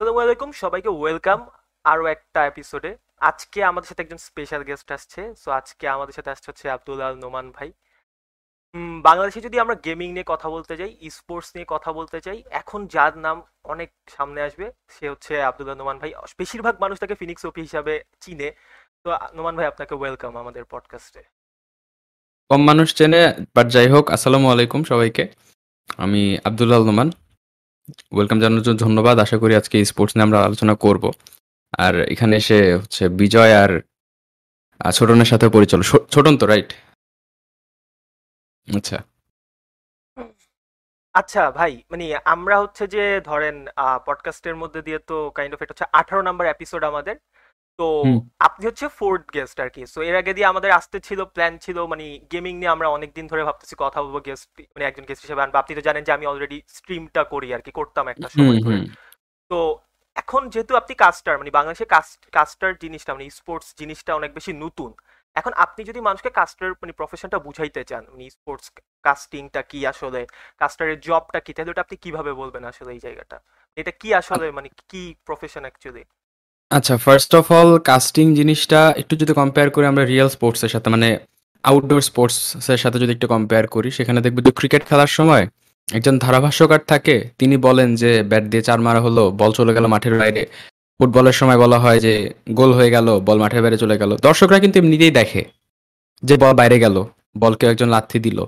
সবাইকে ওয়েলকাম আরও একটা এপিসোডে আজকে আমাদের সাথে একজন স্পেশাল গেস্ট আসছে। সো আজকে আমাদের সাথে আসছে হচ্ছে আব্দুল নোমান ভাই। বাংলাদেশে যদি আমরা গেমিং নিয়ে কথা বলতে যাই স্পোর্টস নিয়ে কথা বলতে চাই এখন যার নাম অনেক সামনে আসবে, সে হচ্ছে আব্দুল নোমান ভাই। বেশিরভাগ মানুষ তাকে ফিনিক্স ওপি হিসাবে চিনে। তো নোমান ভাই, আপনাকে ওয়েলকাম আমাদের পডকাস্টে কম মানুষ চেনে বাট যাই হোক আসসালামু আলাইকুম সবাইকে। আমি আব্দুল্লাহ নোমান। ওয়েলকাম জানানোর জন্য ধন্যবাদ। আশা করি আজকে স্পোর্টস নিয়ে আমরা আলোচনা করব। আর এখানে এসে হচ্ছে বিজয় আর ছোটনের সাথে পরিচয় ছোটন তো রাইট আচ্ছা। আচ্ছা ভাই মানে আমরা হচ্ছে যে ধরেন পডকাস্টের মধ্যে দিয়ে তো কাইন্ড অফ এটা হচ্ছে আঠারো নাম্বার এপিসোড আমাদের। তো আপনি হচ্ছে ফোর্থ গেস্ট আর কি সো এর আগে দিয়ে আমাদের আসতে ছিল প্ল্যান ছিল মানে গেমিং নিয়ে আমরা অনেক দিন ধরে ভাবতেছি কথা বলব গেস্ট মানে একজন গেস্ট হিসেবে আনব। আপনি তো জানেন যে আমি অলরেডি স্ট্রিমটা করি আর কি করতাম একটা সময় ধরে। তো এখন যেহেতু আপনি কাস্টার মানে বাংলাদেশে কাস্টার জিনিসটা মানে স্পোর্টস জিনিসটা অনেক বেশি নতুন এখন আপনি যদি মানুষকে কাস্টার মানে প্রফেশনটা বুঝাইতে চান মানে স্পোর্টস কাস্টিংটা কি আসলে কাস্টারের জবটা কি তাহলে ওটা আপনি কীভাবে বলবেন আসলে এই জায়গাটা? এটা কি আসলে মানে কি প্রফেশন অ্যাকচুয়ালি আচ্ছা ফার্স্ট অফ অল কাস্টিং জিনিসটা একটু যদি কম্পেয়ার করি আমরা রিয়েল স্পোর্টসের সাথে মানে আউটডোর স্পোর্টসের সাথে যদি একটু কম্পেয়ার করি, সেখানে দেখবে যে ক্রিকেট খেলার সময় একজন ধারাভাষ্যকার থাকে, তিনি বলেন যে ব্যাট দিয়ে চার মারা হলো বল চলে গেল মাঠের বাইরে। ফুটবলের সময় বলা হয় যে গোল হয়ে গেল বল মাঠের বাইরে চলে গেল। দর্শকরা কিন্তু এমনিতেই দেখে যে বল বাইরে গেল বলকে একজন লাথি দিল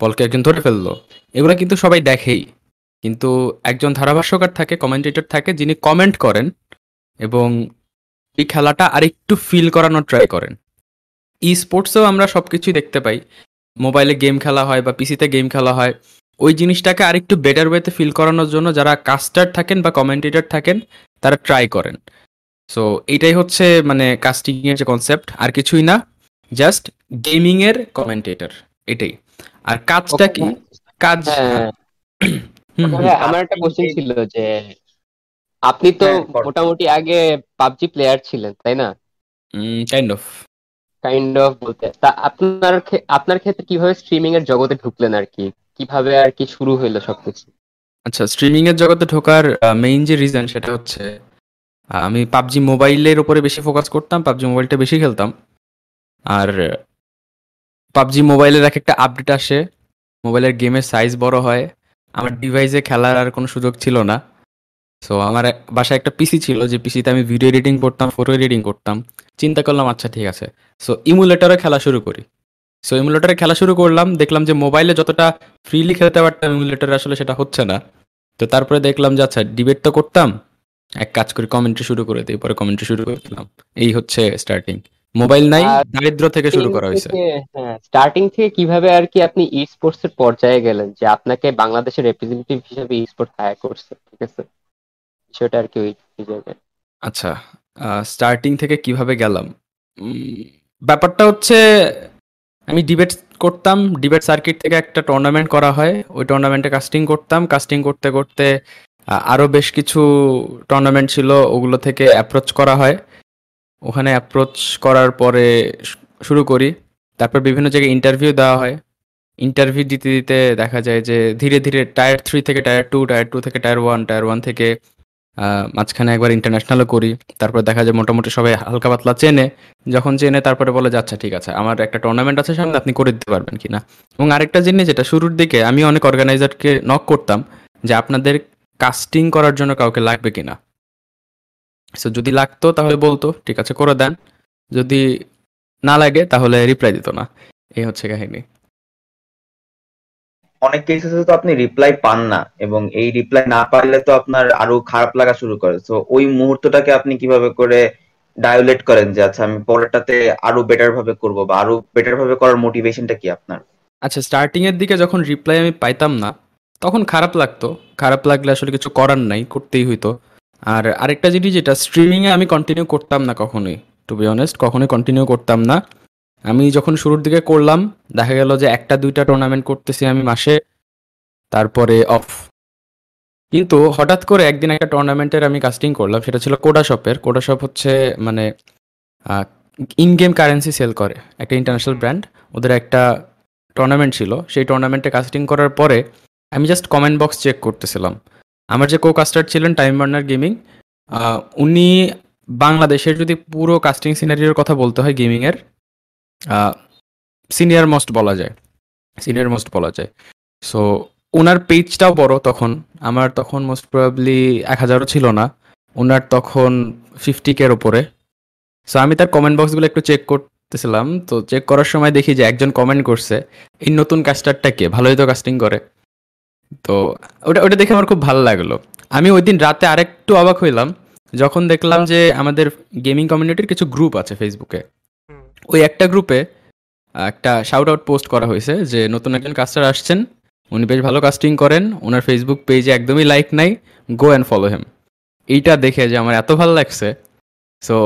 বলকে একজন ধরে ফেলল। এগুলো কিন্তু সবাই দেখেই। কিন্তু একজন ধারাভাষ্যকার থাকে কমেন্টেটর থাকে, যিনি কমেন্ট করেন এবং এই খেলাটা আরেকটু ফিল করানোর ট্রাই করেন। ই স্পোর্টসেও আমরা সব কিছুই দেখতে পাই। মোবাইলে গেম খেলা হয় বা পিসিতে গেম খেলা হয়। ওই জিনিসটাকে আরেকটু বেটার ওয়েতে ফিল করানোর জন্য যারা কাস্টার থাকেন বা কমেন্টেটর থাকেন তারা ট্রাই করেন। সো এইটাই হচ্ছে মানে কাস্টিংয়ের যে কনসেপ্ট আর কিছুই না জাস্ট গেমিংয়ের এর কমেন্টেটর এটাই। আর কাজটা কি? কাজ। হ্যাঁ। আমার একটা কোশ্চেন ছিল যে আপনি তো হ্যাঁ, মোটামুটি আগে পাবজি প্লেয়ার ছিলেন তাই না? কাইন্ড অফ কাইন্ড অফ বলতে তা আপনার আপনার ক্ষেত্রে কীভাবে স্ট্রিমিং এর জগতে ঢুকলেন আর কি? কীভাবে আর কি শুরু হইল সবকিছু? আচ্ছা স্ট্রিমিং এর জগতে ঢোকার মেইন যে রিজন সেটা হচ্ছে আমি পাবজি মোবাইলের উপরে বেশি ফোকাস করতাম পাবজি মোবাইলটা বেশি খেলতাম। আর পাবজি মোবাইলের এক একটা আপডেট আসে মোবাইলের গেমের সাইজ বড় হয় আমার ডিভাইসে খেলার আর কোনো সুযোগ ছিল না। সো আমার বাসায় একটা পিসি ছিল যে পিসিতে আমি ভিডিও এডিটিং করতাম ফটো এডিটিং করতাম। চিন্তা করলাম আচ্ছা ঠিক আছে। সো ইমুলেটরে খেলা শুরু করি। সো ইমুলেটরে খেলা শুরু করলাম দেখলাম যে মোবাইলে যতটা ফ্রিলি খেলতে পারতাম ইমুলেটরে আসলে সেটা হচ্ছে না। তো তারপরে দেখলাম যে আচ্ছা ডিবেট তো করতাম। এক কাজ করে কমেন্ট্রি শুরু করে দিই পরে কমেন্ট্রি শুরু করে দিলাম এই হচ্ছে স্টার্টিং মোবাইল নাই দারিদ্র থেকে শুরু করা হয়েছে। স্টার্টিং থেকে কীভাবে আর কি আপনি ই স্পোর্টস এর পর্যায়ে গেলেন? যে আপনাকে বাংলাদেশের রিপ্রেজেন্টেটিভ হিসেবে ই স্পোর্ট হায়ার করছে ঠিক আছে? বিষয়টা আর কি ওই জায়গায়। আচ্ছা স্টার্টিং থেকে কীভাবে গেলাম? ব্যাপারটা হচ্ছে, আমি ডিবেট করতাম ডিবেট সার্কিট থেকে একটা টুর্নামেন্ট করা হয়। ওই টুর্নামেন্টে কাস্টিং করতাম। কাস্টিং করতে করতে আরও বেশ কিছু টুর্নামেন্ট ছিল, ওগুলো থেকে অ্যাপ্রোচ করা হয়। ওখানে অ্যাপ্রোচ করার পরে শুরু করি। তারপর বিভিন্ন জায়গায় ইন্টারভিউ দেওয়া হয়। ইন্টারভিউ দিতে দিতে দেখা যায় যে, ধীরে ধীরে টায়ার থ্রি থেকে টায়ার টু টায়ার টু থেকে টায়ার ওয়ান টায়ার ওয়ান থেকে মাঝখানে একবার ইন্টারন্যাশনালও করি, তারপর দেখা যায় মোটামুটি সবাই হালকা পাতলা চেনে। যখন চেনে, তারপরে বলে, যে আচ্ছা ঠিক আছে, আমার একটা টুর্নামেন্ট আছে সামনে, আপনি করে দিতে পারবেন কিনা? এবং আরেকটা জিনিস, যেটা শুরুর দিকে আমি অনেক অর্গানাইজারকে নক করতাম, যে আপনাদের কাস্টিং করার জন্য কাউকে লাগবে কিনা। সো যদি লাগতো, তাহলে বলতো, ঠিক আছে, করে দেন। যদি না লাগে, তাহলে রিপ্লাই দিত না। এই হচ্ছে কাহিনী। অনেক কেসেসে তো আপনি রিপ্লাই পান না এবং এই রিপ্লাই না পাইলে তো আপনার আরও খারাপ লাগা শুরু করে। তো ওই মুহূর্তটাকে আপনি কীভাবে করে ডায়োলেট করেন যে আচ্ছা আমি পরেরটাতে আরও বেটার ভাবে করব বা আরও বেটার ভাবে করার মোটিভেশনটা কি আপনার? আচ্ছা স্টার্টিং এর দিকে যখন রিপ্লাই আমি পাইতাম না, তখন খারাপ লাগতো। খারাপ লাগলে আসলে কিছু করার নাই, করতেই হইতো। আর আরেকটা জিনিস যেটা স্ট্রিমিং এ আমি কন্টিনিউ করতাম না কখনোই টু বি অনেস্ট কখনোই কন্টিনিউ করতাম না। আমি যখন শুরুর দিকে করলাম, দেখা গেল যে একটা, দুইটা টুর্নামেন্ট করতেছি আমি মাসে, তারপরে অফ কিন্তু হঠাৎ করে একদিন একটা টুর্নামেন্টের আমি কাস্টিং করলাম, সেটা ছিল কোডা শপের। হচ্ছে মানে ইন গেম কারেন্সি সেল করে, একটা ইন্টারন্যাশনাল ব্র্যান্ড ওদের একটা টুর্নামেন্ট ছিল, সেই টুর্নামেন্টে কাস্টিং করার পরে আমি জাস্ট কমেন্ট বক্স চেক করতেছিলাম। আমার যে কো কাস্টার ছিলেন টাইম বার্নার গেমিং উনি বাংলাদেশের যদি পুরো কাস্টিং সিনারিওর কথা বলতে হয় গেমিংয়ের সিনিয়র মোস্ট বলা যায়। সিনিয়র মোস্ট বলা যায়। সো ওনার পেজটাও বড় তখন। আমার তখন মোস্ট প্রবাবলি এক হাজারও ছিল না। ওনার তখন ফিফটি কের ওপরে সো আমি তার কমেন্ট বক্সগুলো একটু চেক করতেছিলাম। তো চেক করার সময় দেখি যে একজন কমেন্ট করছে, এই নতুন কাস্টারটা কে? ভালোই তো কাস্টিং করে। তো ওটা ওটা দেখে আমার খুব ভালো লাগল। আমি ওই দিন রাতে আরেকটু অবাক হইলাম, যখন দেখলাম যে আমাদের গেমিং কমিউনিটির কিছু গ্রুপ আছে ফেসবুকে ওই একটা গ্রুপে একটা শাউট আউট পোস্ট করা হয়েছে যে নতুন একজন কাস্টার আসছেন, উনি বেশ ভালো কাস্টিং করেন, ওনার ফেসবুক পেজে একদমই লাইক নাই গো অ্যান্ড ফলো হেম এইটা দেখে যে আমার এত ভালো লাগছে। সো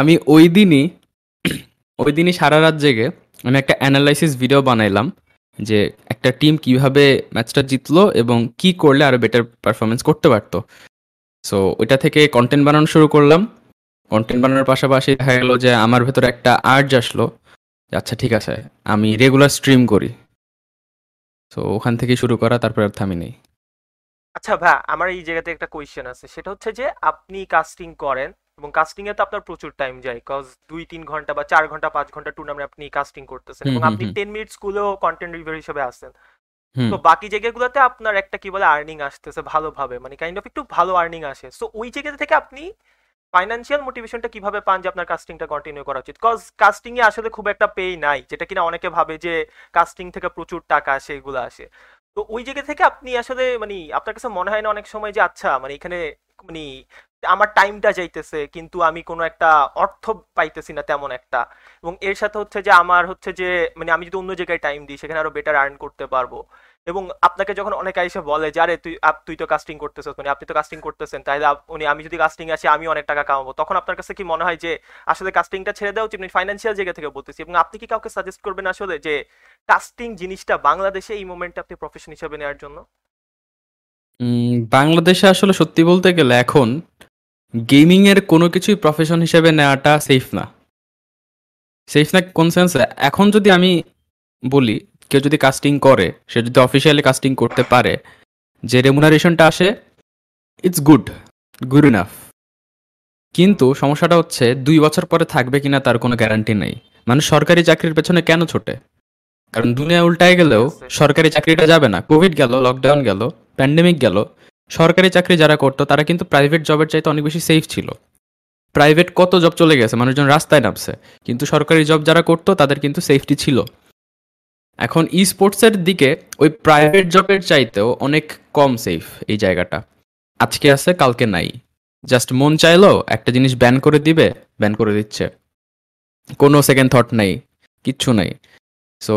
আমি ওই দিনই ওই দিনই সারা রাত জেগে আমি একটা অ্যানালাইসিস ভিডিও বানাইলাম যে একটা টিম কীভাবে ম্যাচটা জিতলো এবং কি করলে আরও বেটার পারফরমেন্স করতে পারতো। সো ওইটা থেকে কন্টেন্ট বানানো শুরু করলাম। কন্টেন্ট বানানোর পাশাপাশি দেখা গেলো যে আমার ভেতরে একটা আর্জ আসলো আচ্ছা ঠিক আছে আমি রেগুলার স্ট্রিম করি। তো ওখান থেকে শুরু করা তারপর আর থামি নেই। আচ্ছা ভাই আমার এই জায়গাতে একটা কোয়েশ্চেন আছে। সেটা হচ্ছে যে আপনি কাস্টিং করেন এবং কাস্টিং এ তো আপনার প্রচুর টাইম যায়। কজ দুই তিন ঘণ্টা বা চার ঘণ্টা পাঁচ ঘণ্টা টুর্নামেন্ট আপনি কাস্টিং করতেছেন এবং আপনি। টেন মিনিট স্কুলেও কন্টেন্ট রিভিউর হিসেবে আসেন তো বাকি জায়গাগুলোতে আপনার একটা কি বলে আর্নিং আসতেছে ভালোভাবে। মানে কাইন্ড অফ একটু ভালো আর্নিং আসে। সো ওই জায়গা থেকে আপনি ফাইনান্সিয়াল মোটিভেশনটা কীভাবে পান যে আপনার কাস্টিংটা কন্টিনিউ করা উচিত? কজ কাস্টিং এ আসলে খুব একটা পে নাই, যেটা কিনা অনেকে ভাবে যে কাস্টিং থেকে প্রচুর টাকা আসে, এগুলো আসে। তো ওই জায়গা থেকে আপনি আসলে মানে আপনার কাছে মনে হয় না অনেক সময় যে আচ্ছা মানে এখানে মানে আমার টাইমটা যাইতেছে, কিন্তু আমি কোনো একটা অর্থ পাইতেছি না তেমন একটা। এবং এর সাথে হচ্ছে যে, আমার হচ্ছে যে মানে আমি যদি অন্য জায়গায় টাইম দিই, সেখানে আরও বেটার আর্ন করতে পারব। এবং আপনাকে যখন অনেকে এসে বলে যে, আরে, তুই তুই তো কাস্টিং করতেছিস। মানে আপনি তো কাস্টিং করতেছেন তাহলে উনি, আমি যদি কাস্টিং আসি, আমি অনেক টাকা কামাবো। তখন আপনার কাছে কি মনে হয় যে, আসলে কাস্টিংটা ছেড়ে দেওয়া উচিত ফাইন্যান্সিয়াল জায়গা থেকে বলতেছি? এবং আপনি কি কাউকে সাজেস্ট করবেন আসলে যে কাস্টিং জিনিসটা বাংলাদেশে এই মোমেন্টে আপনি প্রফেশন হিসেবে নেওয়ার জন্য? বাংলাদেশে আসলে সত্যি বলতে গেলে এখন গেমিং এর কোনো কিছুই প্রফেশন হিসেবে নেওয়াটা সেফ না। সেফ না কোন সেন্সে এখন যদি আমি বলি কেউ যদি কাস্টিং করে, সে যদি অফিসিয়ালি কাস্টিং করতে পারে, যে রেমুনারেশনটা আসে ইটস গুড গুড ইনাফ কিন্তু সমস্যাটা হচ্ছে, দুই বছর পরে থাকবে কিনা তার কোনো গ্যারান্টি নেই। মানুষ সরকারি চাকরির পেছনে কেন ছোটে? কারণ দুনিয়া উল্টায় গেলেও সরকারি চাকরিটা যাবে না। কোভিড গেল লকডাউন গেল প্যান্ডেমিক গেল। সরকারি চাকরি যারা করতো, তারা কিন্তু প্রাইভেট জবের চাইতে অনেক বেশি সেফ ছিল। প্রাইভেট কত জব চলে গেছে? মানুষজন রাস্তায় নামছে। কিন্তু সরকারি জব যারা করতো, তাদের কিন্তু সেফটি ছিল। এখন ই স্পোর্টসের দিকে ওই প্রাইভেট জবের চাইতেও অনেক কম সেফ এই জায়গাটা। আজকে আছে, কালকে নাই। জাস্ট মন চাইলো একটা জিনিস ব্যান করে দিবে ব্যান করে দিচ্ছে। কোনো সেকেন্ড থট নাই, কিচ্ছু নাই। সো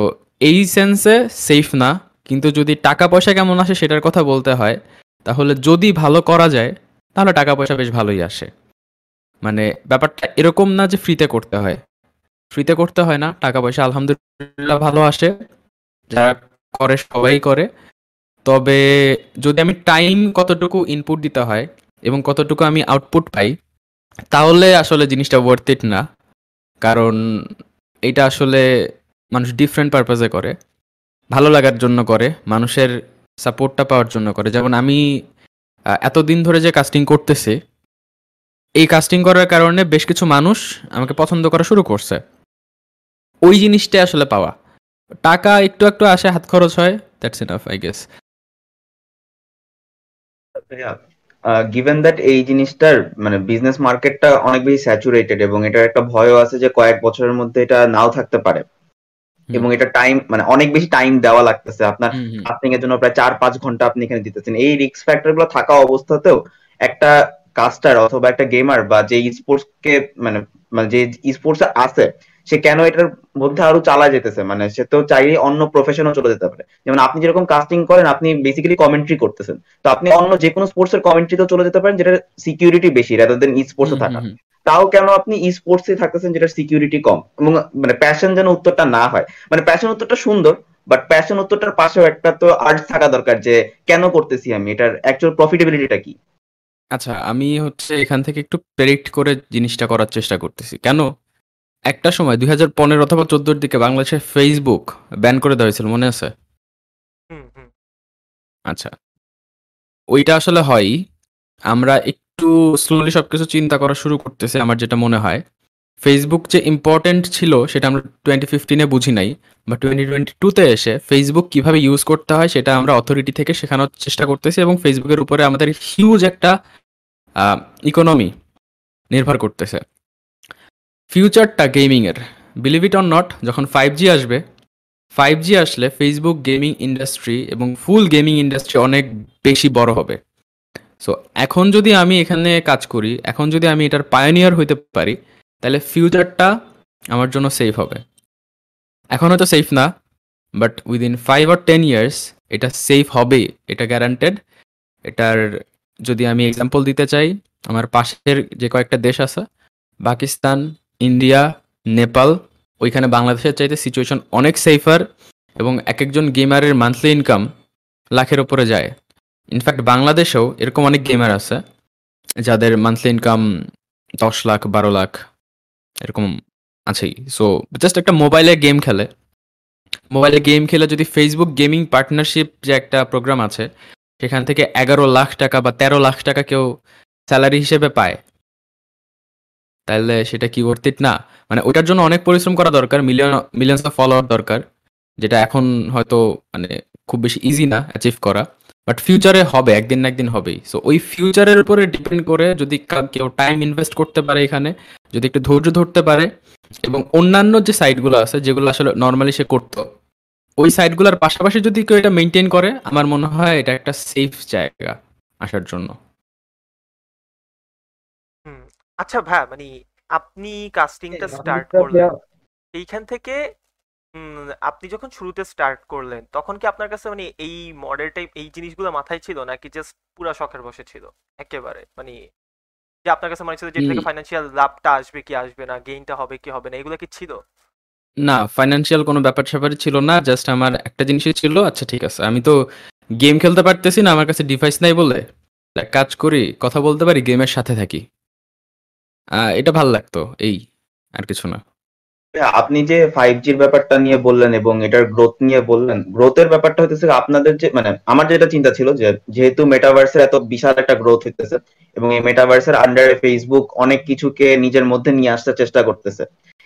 এই সেন্সে সেফ না, কিন্তু যদি টাকা পয়সা কেমন আসে সেটার কথা বলতে হয়, তাহলে যদি ভালো করা যায়, তাহলে টাকা পয়সা বেশ ভালোই আসে। মানে ব্যাপারটা এরকম না যে ফ্রিতে করতে হয়। ফ্রিতে করতে হয় না টাকা পয়সা আলহামদুলিল্লাহ ভালো আসে যারা করে সবাই করে। তবে যদি আমি টাইম কতটুকু ইনপুট দিতে হয় এবং কতটুকু আমি আউটপুট পাই, তাহলে আসলে জিনিসটা ওয়ার্থ ইট না। কারণ এটা আসলে মানুষ ডিফারেন্ট পারপাজে করে, ভালো লাগার জন্য করে, মানুষের সাপোর্টটা পাওয়ার জন্য করে। যেমন আমি এতদিন ধরে যে কাস্টিং করতেছি, এই কাস্টিং করার কারণে বেশ কিছু মানুষ আমাকে পছন্দ করা শুরু করছে। ওই জিনিসটা আসলে পাওয়া। টাকা একটু একটু আসে হাত খরচ হয় that's enough I guess given that এই জিনিসটার মানে বিজনেস মার্কেটটা অনেক বেশি স্যাচুরেটেড এবং এটার একটা ভয়ও আছে যে কয়েক বছরের মধ্যে এটা নাও থাকতে পারে। এবং এটা টাইম মানে অনেক বেশি টাইম দেওয়া লাগতেছে। আপনার কাস্টিং এর জন্য প্রায় চার পাঁচ ঘণ্টা আপনি এখানে দিতেছেন। এই রিস্ক ফ্যাক্টরগুলো থাকা অবস্থাতেও একটা কাস্টার অথবা একটা গেমার বা যে স্পোর্টস কে মানে মানে যে স্পোর্টস আছে সে কেন এটার মধ্যে আরও চালা যেতেছে? মানে সে তো চাইলে অন্য প্রফেশনও চলে যেতে পারে। যেমন আপনি যেরকম কাস্টিং করেন আপনি বেসিক্যালি কমেন্ট্রি করতেছেন। তো আপনি অন্য যে কোনো স্পোর্টস এর কমেন্ট্রিতেও চলে যেতে পারেন যেটার সিকিউরিটি বেশি রাদার দেন স্পোর্টস থাকা। তাও কেন আপনি ই স্পোর্টসে থাকতেছেন যেটার সিকিউরিটি কম? এবং মানে প্যাশন যেন উত্তরটা না হয়। মানে প্যাশন উত্তরটা সুন্দর বাট প্যাশন উত্তরটার পাশেও একটা তো আর্ট থাকা দরকার যে কেন করতেছি আমি? এটার অ্যাকচুয়াল প্রফিটেবিলিটিটা কি? আচ্ছা আমি হচ্ছে এখান থেকে একটু প্রেডিক্ট করে জিনিসটা করার চেষ্টা করতেছি। কেন? একটা সময় দুই হাজার পনেরো অথবা চোদ্দোর দিকে বাংলাদেশে ফেসবুক ব্যান করে দেওয়া হয়েছিল মনে আছে? আচ্ছা। ওইটা আসলে হয়ই আমরা একটু স্লোলি সবকিছু চিন্তা করা শুরু করতেছে আমার যেটা মনে হয়। ফেসবুক যে ইম্পর্টেন্ট ছিল সেটা আমরা টোয়েন্টি ফিফটিনে বুঝি নাই বা টোয়েন্টি টোয়েন্টি টুতে এসে ফেসবুক কীভাবে ইউজ করতে হয় সেটা আমরা অথরিটি থেকে শেখানোর চেষ্টা করতেছি এবং ফেসবুকের উপরে আমাদের হিউজ একটা ইকোনমি নির্ভর করতেছে। ফিউচারটা গেমিংয়ের বিলিভ ইট অর নট যখন ফাইভ জি আসবে ফাইভ জি আসলে ফেসবুক গেমিং ইন্ডাস্ট্রি এবং ফুল গেমিং ইন্ডাস্ট্রি অনেক বেশি বড় হবে। সো এখন যদি আমি এখানে কাজ করি, এখন যদি আমি এটার পায়োনিয়ার হইতে পারি, তাহলে ফিউচারটা আমার জন্য সেফ হবে। এখন হয়তো সেফ না বাট উইদিন ফাইভ আর টেন ইয়ার্স এটা সেফ হবে এটা গ্যারান্টেড এটার যদি আমি এক্সাম্পল দিতে চাই, আমার পাশের যে কয়েকটা দেশ আছে, পাকিস্তান ইন্ডিয়া, নেপাল, ওইখানে বাংলাদেশের চাইতে সিচুয়েশন অনেক সেফার এবং এক একজন গেমারের মান্থলি ইনকাম লাখের ওপরে যায়। ইনফ্যাক্ট বাংলাদেশেও এরকম অনেক গেমার আছে যাদের মান্থলি ইনকাম দশ লাখ, বারো লাখ এরকম আছেই। সো জাস্ট একটা মোবাইলে গেম খেলে। মোবাইলে গেম খেলে যদি ফেসবুক গেমিং পার্টনারশিপ যে একটা প্রোগ্রাম আছে, সেখান থেকে এগারো লাখ টাকা বা তেরো লাখ টাকা কেউ স্যালারি হিসেবে পায়। তাহলে সেটা কি worth না। মানে ওটার জন্য অনেক পরিশ্রম করা দরকার মিলিয়ন মিলিয়ন্স অফ ফলোয়ার দরকার, যেটা এখন হয়তো মানে খুব বেশি ইজি না অ্যাচিভ করা। বাট ফিউচারে হবে, একদিন না একদিন হবেই। সো ওই ফিউচারের উপরে ডিপেন্ড করে যদি কেউ টাইম ইনভেস্ট করতে পারে এখানে, যদি একটু ধৈর্য ধরতে পারে, এবং অন্যান্য যে সাইটগুলো আছে, যেগুলো আসলে নর্মালি সে করতো, ওই সাইটগুলোর পাশাপাশি যদি কেউ এটা মেনটেন করে, আমার মনে হয় এটা একটা সেফ জায়গা আসার জন্য। আচ্ছা ভাই মানে আপনি কাস্টিংটা স্টার্ট করলেন এইখান থেকে আপনি যখন শুরুতে স্টার্ট করলেন তখন কি আপনার কাছে মানে এই মডেল টাইপ এই জিনিসগুলো মাথায় ছিল নাকি জাস্ট পুরা শখের বসে ছিল? একেবারে মানে যে আপনার কাছে মনে ছিল যে থেকে ফাইন্যান্সিয়াল লাভটা আসবে কি আসবে না গেইনটা হবে কি হবে না এগুলো কি ছিল? না ফাইন্যান্সিয়াল কোনো ব্যাপার স্যাপারই ছিল না জাস্ট আমার একটা জিনিসই ছিল আচ্ছা ঠিক আছে আমি তো গেম খেলতে পারতেছি না আমার কাছে ডিভাইস নাই বলে কাজ করি কথা বলতে পারি গেমের সাথে থাকি। এটা ভালো লাগতো, এই আর কিছু না। আপনি যে ফাইভ জির ব্যাপারটা নিয়ে বললেন এবং এটার গ্রোথ নিয়ে বললেন গ্রোথের ব্যাপারটা হইতেছে আপনাদের যে মানে আমার যেটা চিন্তা ছিল যে, যেহেতু মেটাভার্সের এত বিশাল একটা গ্রোথ হইতেছে এবং এই মেটাভার্সের আন্ডারে ফেসবুক অনেক কিছুকে নিজের মধ্যে নিয়ে আসতে চেষ্টা করতেছে।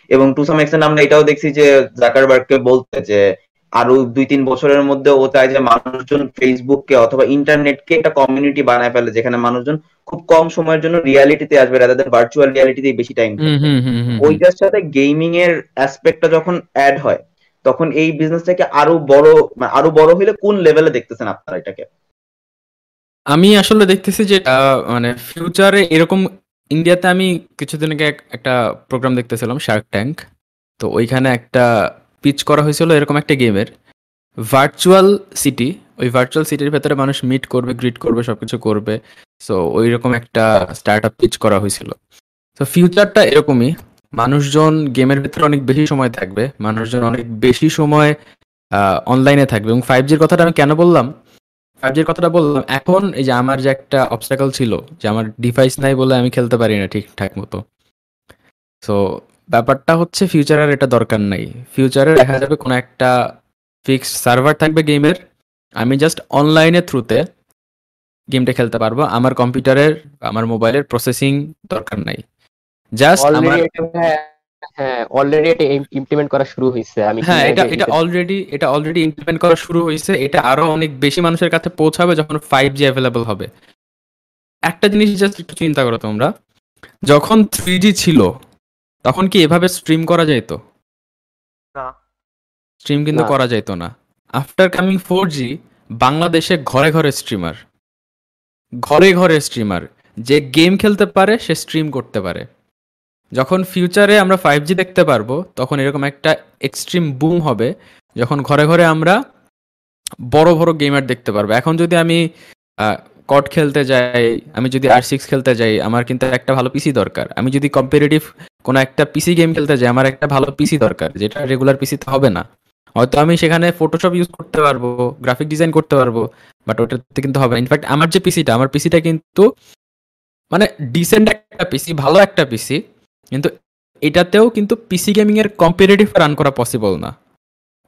এবং টু সাম এক্সটেন্ট আমরা এটাও দেখছি যে জাকারবার্গকে বলতে যে আরও দুই তিন বছরের মধ্যে ও চায় যে মানুষজন ফেসবুককে অথবা ইন্টারনেটকে একটা কমিউনিটি বানায় ফেলে যেখানে মানুষজন খুব কম সময়ের জন্য রিয়ালিটিতে আসবে রাদার ভার্চুয়াল রিয়ালিটিতে বেশি টাইম। ওইটার সাথে গেমিং এর অ্যাসপেক্টটা যখন অ্যাড হয় তখন এই বিজনেসটাকে আরও বড় মানে আরও বড় হলে কোন লেভেলে দেখতেছেন আপনারা এটাকে? আমি আসলে দেখতেছি যে মানে ফিউচারে এরকম ইন্ডিয়াতে আমি কিছুদিন আগে একটা প্রোগ্রাম দেখতেছিলাম শার্ক ট্যাঙ্ক তো ওইখানে একটা পিচ করা হয়েছিল এরকম একটা গেমের ভার্চুয়াল সিটি ওই ভার্চুয়াল সিটির ভেতরে মানুষ মিট করবে গ্রিট করবে, সবকিছু করবে। সো ওই রকম একটা স্টার্ট আপ পিচ করা হয়েছিল। তো ফিউচারটা এরকমই। মানুষজন গেমের ভেতরে অনেক বেশি সময় থাকবে। মানুষজন অনেক বেশি সময় অনলাইনে থাকবে। এবং ফাইভ জির কথাটা আমি কেন বললাম? ফাইভ জির কথাটা বললাম, এখন এই যে আমার যে একটা অবস্টাকল ছিল যে আমার ডিভাইস নাই বলে আমি খেলতে পারি না ঠিকঠাক মতো। সো ব্যাপারটা হচ্ছে ফিউচারের এটা দরকার নাই। ফিউচারে দেখা যাবে কোনো একটা ফিক্সড সার্ভার থাকবে গেমের আমি জাস্ট অনলাইনের থ্রুতে গেমটা খেলতে পারব। আমার কম্পিউটারের আমার মোবাইলের প্রসেসিং দরকার নাই। জাস্ট আমার এটা হ্যাঁ হ্যাঁ অলরেডি এটা ইমপ্লিমেন্ট করা শুরু হয়েছে আমি হ্যাঁ এটা এটা অলরেডি এটা অলরেডি ইমপ্লিমেন্ট করা শুরু হয়েছে এটা আরও অনেক বেশি মানুষের কাছে পৌঁছাবে যখন ফাইভ জি অ্যাভেলেবল হবে। একটা জিনিস জাস্ট একটু চিন্তা করো তোমরা। যখন থ্রি জি ছিল তখন কি এভাবে স্ট্রিম করা যেত না। স্ট্রিম কিন্তু করা যেত না। আফটার কামিং ফোর জি বাংলাদেশে ঘরে ঘরে স্ট্রিমার ঘরে ঘরে স্ট্রিমার যে গেম খেলতে পারে সে স্ট্রিম করতে পারে। যখন ফিউচারে আমরা ফাইভ জি দেখতে পারব তখন এরকম একটা এক্সট্রিম বুম হবে যখন ঘরে ঘরে আমরা বড় বড় গেমার দেখতে পারব। এখন যদি আমি কট খেলতে যাই আমি যদি আর সিক্স খেলতে যাই আমার কিন্তু একটা ভালো পিসি দরকার। আমি যদি কম্পিটিটিভ কোনো একটা পিসি গেম খেলতে যাই, আমার একটা ভালো পিসি দরকার, যেটা রেগুলার পিসিতে হবে না। হয়তো আমি সেখানে ফটোশপ ইউজ করতে পারব গ্রাফিক ডিজাইন করতে পারব বাট ওটাতে কিন্তু হবে ইনফ্যাক্ট আমার যে পিসিটা আমার পিসিটা কিন্তু মানে ডিসেন্ট একটা পিসি ভালো একটা পিসি কিন্তু এটাতেও কিন্তু পিসি গেমিং এর কম্পিটিটিভ রান করা পসিবল না।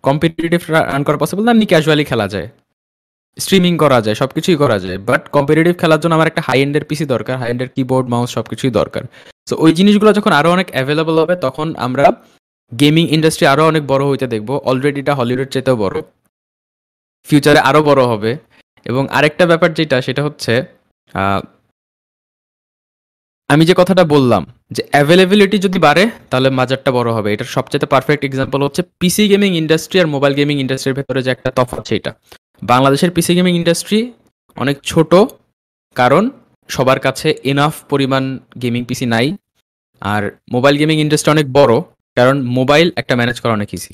কম্পিটিটিভ রান করা পসিবল না এমনি ক্যাজুয়ালি খেলা যায়। স্ট্রিমিং করা যায়, সবকিছুই করা যায় বাট কম্পিটিটিভ খেলার জন্য আমার একটা হাই এন্ডের পিসি দরকার হাই এন্ডের কিবোর্ড মাউস সবকিছুই দরকার। সো ওই জিনিসগুলো যখন আরও অনেক অ্যাভেলেবল হবে, তখন আমরা গেমিং ইন্ডাস্ট্রি আরও অনেক বড় হইতে দেখব। অলরেডি এটা হলিউডের চাইতেও বড়। ফিউচারে আরও বড় হবে। এবং আরেকটা ব্যাপার যেটা, সেটা হচ্ছে আমি যে কথাটা বললাম, যে অ্যাভেলেবিলিটি যদি বাড়ে, তাহলে মাজারটা বড় হবে। এটার সবচেয়ে পারফেক্ট এক্সাম্পল হচ্ছে পিসি গেমিং ইন্ডাস্ট্রি আর মোবাইল গেমিং ইন্ডাস্ট্রির ভেতরে যে একটা তফাৎ, সেটা। বাংলাদেশের পিসি গেমিং ইন্ডাস্ট্রি অনেক ছোট কারণ সবার কাছে এনাফ পরিমাণ গেমিং পিসি নাই। আর মোবাইল গেমিং ইন্ডাস্ট্রি অনেক বড় কারণ মোবাইল একটা ম্যানেজ করা অনেক ইজি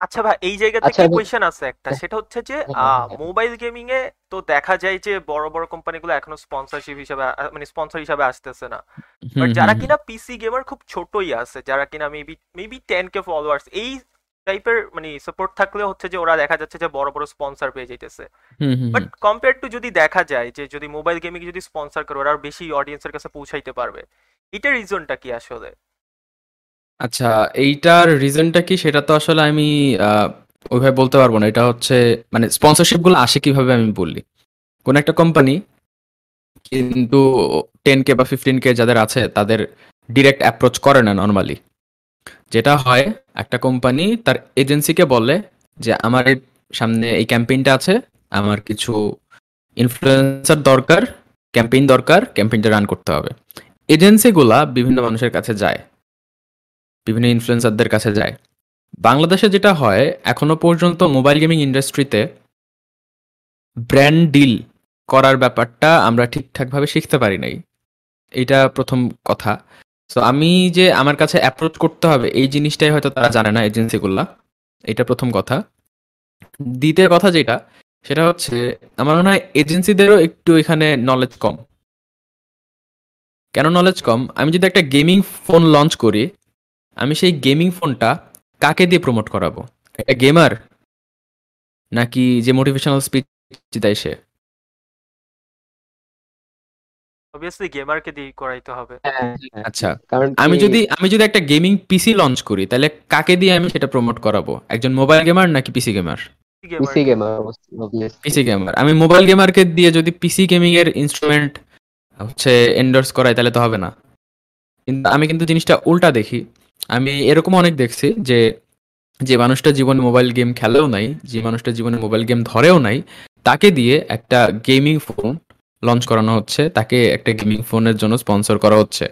আচ্ছা ভাই এই জায়গা আচ্ছা, থেকে কোয়েশ্চেন আছে একটা। হ্যাঁ। সেটা হচ্ছে যে হ্যাঁ, হ্যাঁ। মোবাইল গেমিং এ তো দেখা যায় যে বড় বড় কোম্পানিগুলো এখনও স্পন্সরশিপ হিসাবে মানে স্পন্সর হিসাবে আসতেছে না। বাট যারা কিনা পিসি গেমার খুব ছোটই আছে যারা কিনা maybe maybe ten K followers এই টাইপের মানে সাপোর্ট থাকলে হচ্ছে যে ওরা দেখা যাচ্ছে যে বড় বড় স্পন্সর পেয়ে যাইতেছে। বাট কম্পেয়ার টু যদি দেখা যায় যে যদি মোবাইল গেমিং যদি স্পন্সর করে ওরা আরও বেশি অডিয়েন্সের কাছে পৌঁছাইতে পারবে। এটা রিজনটা কি আসলে? আচ্ছা এইটার রিজনটা কি? সেটা তো আসলে আমি ওইভাবে বলতে পারব না। এটা হচ্ছে মানে স্পন্সরশিপগুলো আসে কীভাবে আমি বললি। কোন একটা কোম্পানি কিন্তু টেন কে বা ফিফটিন কে যাদের আছে তাদের ডিরেক্ট অ্যাপ্রোচ করে না নর্মালি যেটা হয়, একটা কোম্পানি তার এজেন্সিকে বলে যে, আমার সামনে এই ক্যাম্পেইনটা আছে, আমার কিছু ইনফ্লুয়েন্সার দরকার, ক্যাম্পেইন দরকার, ক্যাম্পেইনটা রান করতে হবে। এজেন্সিগুলা বিভিন্ন মানুষের কাছে যায়, বিভিন্ন ইনফ্লুয়েন্সারদের কাছে যায়। বাংলাদেশে যেটা হয়, এখনও পর্যন্ত মোবাইল গেমিং ইন্ডাস্ট্রিতে ব্র্যান্ড ডিল করার ব্যাপারটা আমরা ঠিকঠাকভাবে শিখতে পারি নাই। এটা প্রথম কথা। সো আমি যে আমার কাছে অ্যাপ্রোচ করতে হবে, এই জিনিসটাই হয়তো তারা জানে না এজেন্সিগুলা এটা প্রথম কথা। দ্বিতীয় কথা যেটা, সেটা হচ্ছে, আমার মনে হয় এজেন্সিদেরও একটু এখানে নলেজ কম। কেন নলেজ কম? আমি যদি একটা গেমিং ফোন লঞ্চ করি, আমি সেই গেমিং ফোনটা কাকে দিয়ে প্রমোট করাবো? একটা গেমার নাকি যে মোটিভেশনাল স্পিচ দেয় সে? অবভিয়াসলি গেমারকে দিয়ে করাইতে হবে। হ্যাঁ, আচ্ছা কারণ আমি যদি আমি যদি একটা গেমিং পিসি লঞ্চ করি তাহলে কাকে দিয়ে আমি সেটা প্রমোট করাবো? একজন মোবাইল গেমার নাকি PC gamer gamer PC gamer, obviously. PC gamer আমি মোবাইল গেমারকে দিয়ে যদি পিসি গেমিং এর ইনস্ট্রুমেন্ট হচ্ছে এন্ডোর্স করাই তাহলে তো হবে না। কিন্তু আমি কিন্তু জিনিসটা উল্টা দেখি। আমি এরকম অনেক দেখছি যে যে মানুষটা জীবনে মোবাইল গেম খেলেও নাই যে মানুষটা জীবনে মোবাইল গেম ধরেও নাই তাকে দিয়ে একটা গেমিং ফোন লঞ্চ করানো হচ্ছে, তাকে একটা গেমিং ফোনের জন্য স্পন্সর করা হচ্ছে।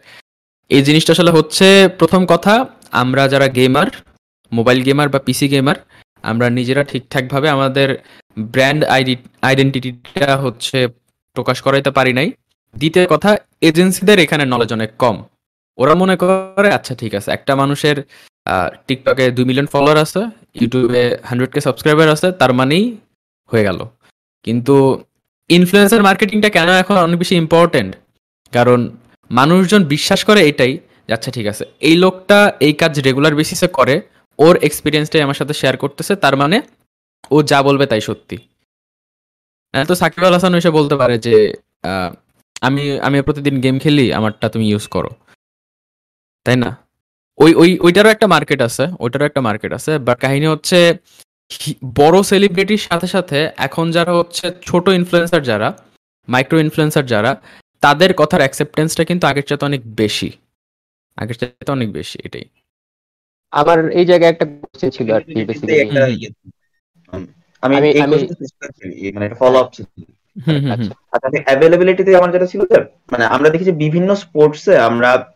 এই জিনিসটা আসলে হচ্ছে প্রথম কথা, আমরা যারা গেমার মোবাইল গেমার বা পিসি গেমার আমরা নিজেরা ঠিকঠাকভাবে আমাদের ব্র্যান্ড আইডি আইডেন্টিটিটা হচ্ছে প্রকাশ করাইতে পারি নাই। দ্বিতীয় কথা এজেন্সিদের এখানে নলেজ অনেক কম। ওরা মনে করে আচ্ছা ঠিক আছে, একটা মানুষের টিকটকে দুই মিলিয়ন ফলোয়ার আছে ইউটিউবে হান্ড্রেড কে সাবস্ক্রাইবার আছে, তার মানেই হয়ে গেল। কিন্তু ইনফ্লুয়েন্সার মার্কেটিংটা কেন এখন অনেক বেশি ইম্পর্টেন্ট কারণ মানুষজন বিশ্বাস করে এটাই আচ্ছা ঠিক আছে, এই লোকটা এই কাজ রেগুলার বেসিসে করে, ওর এক্সপিরিয়েন্সটাই আমার সাথে শেয়ার করতেছে, তার মানে ও যা বলবে তাই সত্যি। তো সাকিব আল হাসান এসে বলতে পারে যে আমি আমি প্রতিদিন গেম খেলি, আমারটা তুমি ইউজ করো। তাই না? ওই ওই, ওইটারও একটা মার্কেট আছে, ওইটারও একটা মার্কেট আছে বাট কাহিনী হচ্ছে বড় সেলিব্রিটির সাথে সাথে এখন যারা হচ্ছে ছোট ইনফ্লুয়েন্সার যারা মাইক্রো ইনফ্লুয়েন্সার যারা তাদের কথার অ্যাকসেপ্টেন্সটা কিন্তু আগের চাইতে অনেক বেশি। আগের চাইতে অনেক বেশি এটাই। আমার এই জায়গায় একটা কোশ্চেন ছিল আর কি বেসিক্যালি ইয়ে। আমি আমি- মানে ফলো আপ ছিল। হুম হুম হুম। আচ্ছা। আচ্ছা অ্যাভেলেবিলিটিতে আমার যেটা ছিল মানে আমরা দেখেছি বিভিন্ন স্পোর্টসে আমরা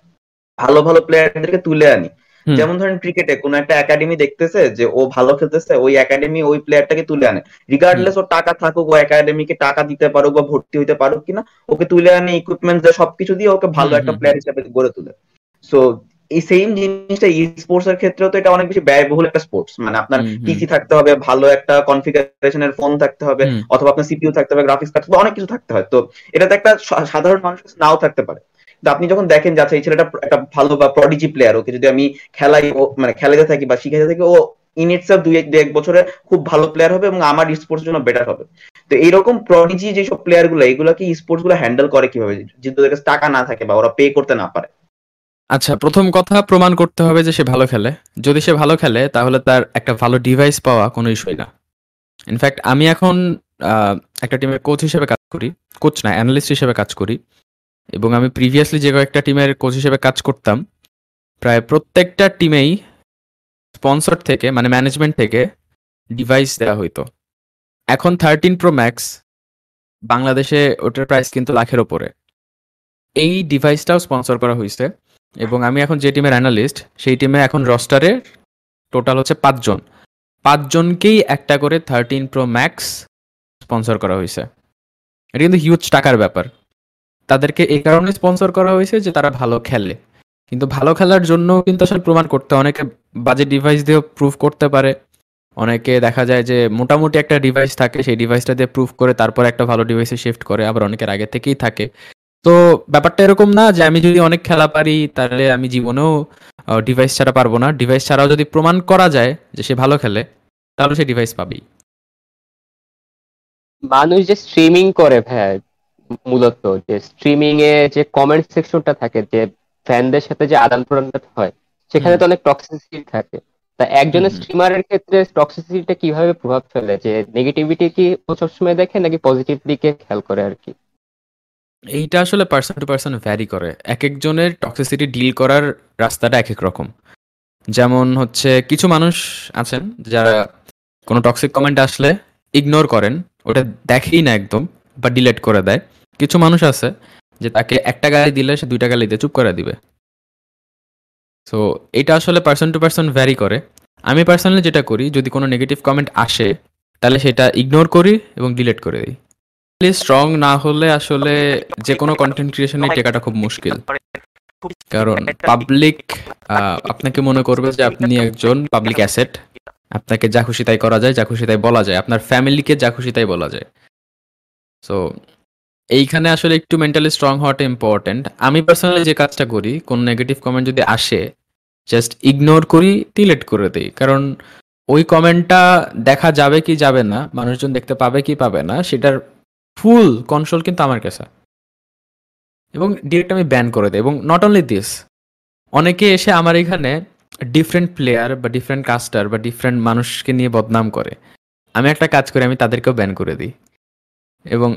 ভালো ভালো প্লেয়ারদেরকে তুলে আনি। যেমন ধরেন ক্রিকেটে কোন একটা একাডেমি দেখতেছে যে ও ভালো খেলতেছে ওই একাডেমি ওই প্লেয়ারটাকে তুলে আনে। রিগার্ডলেস ওর টাকা থাকুক ও একাডেমিকে টাকা দিতে পারুক বা ভর্তি হইতে পারুক কিনা ওকে তুলে আনে ইকুইপমেন্ট সবকিছু দিয়ে ওকে ভালো একটা প্লেয়ার হিসেবে গড়ে তোলে। সো এই সেম জিনিসটা ই স্পোর্টস এর ক্ষেত্রেও তো এটা অনেক বেশি ব্যয়বহুল একটা স্পোর্টস মানে আপনার। পিসি থাকতে হবে ভালো একটা কনফিগারেশনের ফোন থাকতে হবে অথবা আপনার সিপিইউ থাকতে হবে গ্রাফিক্স থাকতে হবে অনেক কিছু থাকতে হয়। তো এটা তো একটা সাধারণ মানুষ নাও থাকতে পারে। আপনি যখন দেখেন যে আচ্ছা এই ছেলেটা একটা ভালো বা প্রডিজি প্লেয়ার ওকে যদি আমি খেলাই মানে খেলাতে থাকি বা শিখাতে থাকি, ও ইন ইটসেলফ দুই এক বছরে খুব ভালো প্লেয়ার হবে এবং আমার স্পোর্টস জন্য বেটার হবে। তো এইরকম প্রডিজি যেসব প্লেয়ারগুলো এইগুলো কি স্পোর্টসগুলো হ্যান্ডেল করে কীভাবে? যদি ওদের টাকা না থাকে বা ওরা পে করতে না পারে। আচ্ছা প্রথম কথা প্রমাণ করতে হবে যে সে ভালো খেলে। যদি সে ভালো খেলে, তাহলে তার একটা ভালো ডিভাইস পাওয়া কোনো ইস্যুই না। ইনফ্যাক্ট আমি এখন একটা টিমের কোচ হিসেবে কাজ করি কোচ না অ্যানালিস্ট হিসেবে কাজ করি। এবং আমি প্রিভিয়াসলি যে কয়েকটা টিমের কোচ হিসেবে কাজ করতাম, প্রায় প্রত্যেকটা টিমেই স্পন্সর থেকে মানে ম্যানেজমেন্ট থেকে ডিভাইস দেওয়া হইতো। এখন থার্টিন প্রো ম্যাক্স বাংলাদেশে ওটার প্রাইস কিন্তু লাখের ওপরে। এই ডিভাইসটাও স্পন্সর করা হয়েছে এবং আমি এখন যে টিমের অ্যানালিস্ট সেই টিমে এখন রস্টারে টোটাল হচ্ছে পাঁচজন। পাঁচজনকেই একটা করে থার্টিন প্রো ম্যাক্স স্পন্সর করা হয়েছে এটা কিন্তু হিউজ টাকার ব্যাপার। তাদেরকে এই কারণে স্পন্সর করা হয়েছে যে তারা ভালো খেলে। কিন্তু ভালো খেলার জন্য কিন্তু আসলে প্রমাণ করতে অনেকে বাজে ডিভাইস দিয়েও প্রুফ করতে পারে। অনেকে দেখা যায় যে মোটামুটি একটা ডিভাইস থাকে, সেই ডিভাইসটা দিয়ে প্রুফ করে তারপর একটা ভালো ডিভাইসে শিফট করে, আবার অনেকের আগে থেকেই থাকে। তো ব্যাপারটা এরকম না যে আমি যদি অনেক খেলা পারি, তাহলে আমি জীবনেও ডিভাইস ছাড়া পারব না। ডিভাইস ছাড়াও যদি প্রমাণ করা যায় যে সে ভালো খেলে, তাহলে সে ডিভাইস পাবেই। মানুষ যে স্ট্রিমিং করে ভাই মূলত যে স্ট্রিমিং এ যে কমেন্ট সেকশনটা থাকে যে ফ্যানদের সাথে যে আদান প্রদানটা হয় সেখানে তো অনেক টক্সিসিটি থাকে। তা একজনের। স্ট্রিমারের ক্ষেত্রে টক্সিসিটিটা কীভাবে প্রভাব ফেলে? যে নেগেটিভিটি কি ও সবসময় দেখে নাকি পজিটিভ দিকে খেয়াল করে আর কি? এইটা আসলে পার্সন টু পার্সন ভ্যারি করে। এক একজনের টক্সিসিটি ডিল করার রাস্তাটা এক এক রকম। যেমন হচ্ছে কিছু মানুষ আছেন যারা কোনো টক্সিক কমেন্ট আসলে ইগনোর করেন ওটা দেখেই না একদম। বা ডিলেট করে দেয়। কিছু মানুষ আছে যে তাকে একটা গালি দিলে সে দুইটা গালি দিয়ে চুপ করে দিবে। সো এটা আসলে পার্সন টু পার্সন ভ্যারি করে। আমি পার্সোনালি যেটা করি, যদি কোনো নেগেটিভ কমেন্ট আসে, তাহলে সেটা ইগনোর করি এবং ডিলেট করে দিই। স্ট্রং না হলে আসলে যে কোনো কন্টেন্ট ক্রিয়েশনে টেকাটা খুব মুশকিল। কারণ পাবলিক আপনাকে মনে করবে যে আপনি একজন পাবলিক অ্যাসেট আপনাকে যা খুশি তাই করা যায়, যা খুশি তাই বলা যায়। আপনার ফ্যামিলিকে যা খুশি তাই বলা যায়। সো এইখানে আসলে একটু মেন্টালি স্ট্রং হওয়াটা ইম্পর্টেন্ট আমি পার্সোনালি যে কাজটা করি, কোন নেগেটিভ কমেন্ট যদি আসে জাস্ট ইগনোর করি ডিলেট করে দিই। কারণ ওই কমেন্টটা দেখা যাবে কি যাবে না, মানুষজন দেখতে পাবে কি পাবে না, সেটার ফুল কন্ট্রোল কিন্তু আমার কাছে। এবং ডিরেক্ট আমি ব্যান করে দিই। এবং নট অনলি দিস অনেকে এসে আমার এখানে ডিফারেন্ট প্লেয়ার বা ডিফারেন্ট কাস্টার বা ডিফারেন্ট মানুষকে নিয়ে বদনাম করে। আমি একটা কাজ করি, আমি তাদেরকেও ব্যান করে দিই। এবং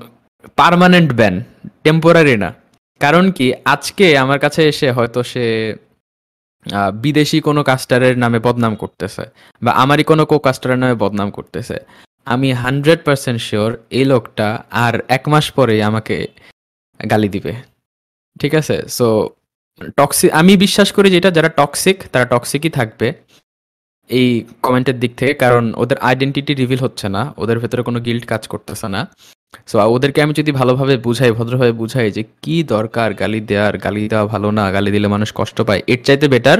পার্মানেন্ট ব্যান টেম্পোরারি না। কারণ কি, আজকে আমার কাছে এসে হয়তো সে বিদেশি কোনো কাস্টারের নামে বদনাম করতেছে বা আমারই কোনো কো কাস্টারের নামে বদনাম করতেছে। আমি হান্ড্রেড পার্সেন্ট শিওর এই লোকটা আর এক মাস পরেই আমাকে গালি দিবে। ঠিক আছে? সো টক্সিক আমি বিশ্বাস করি যেটা যারা টক্সিক তারা টক্সিকই থাকবে এই কমেন্টের দিক থেকে। কারণ ওদের আইডেন্টিটি রিভিল হচ্ছে না, ওদের ভেতরে কোনো গিল্ড কাজ করতেছে না। সো ওদেরকে আমি যদি ভালোভাবে বুঝাই, ভদ্রভাবে বুঝাই যে কি দরকার গালি দেওয়ার, গালি দেওয়া ভালো না, গালি দিলে মানুষ কষ্ট পায়, এর চাইতে বেটার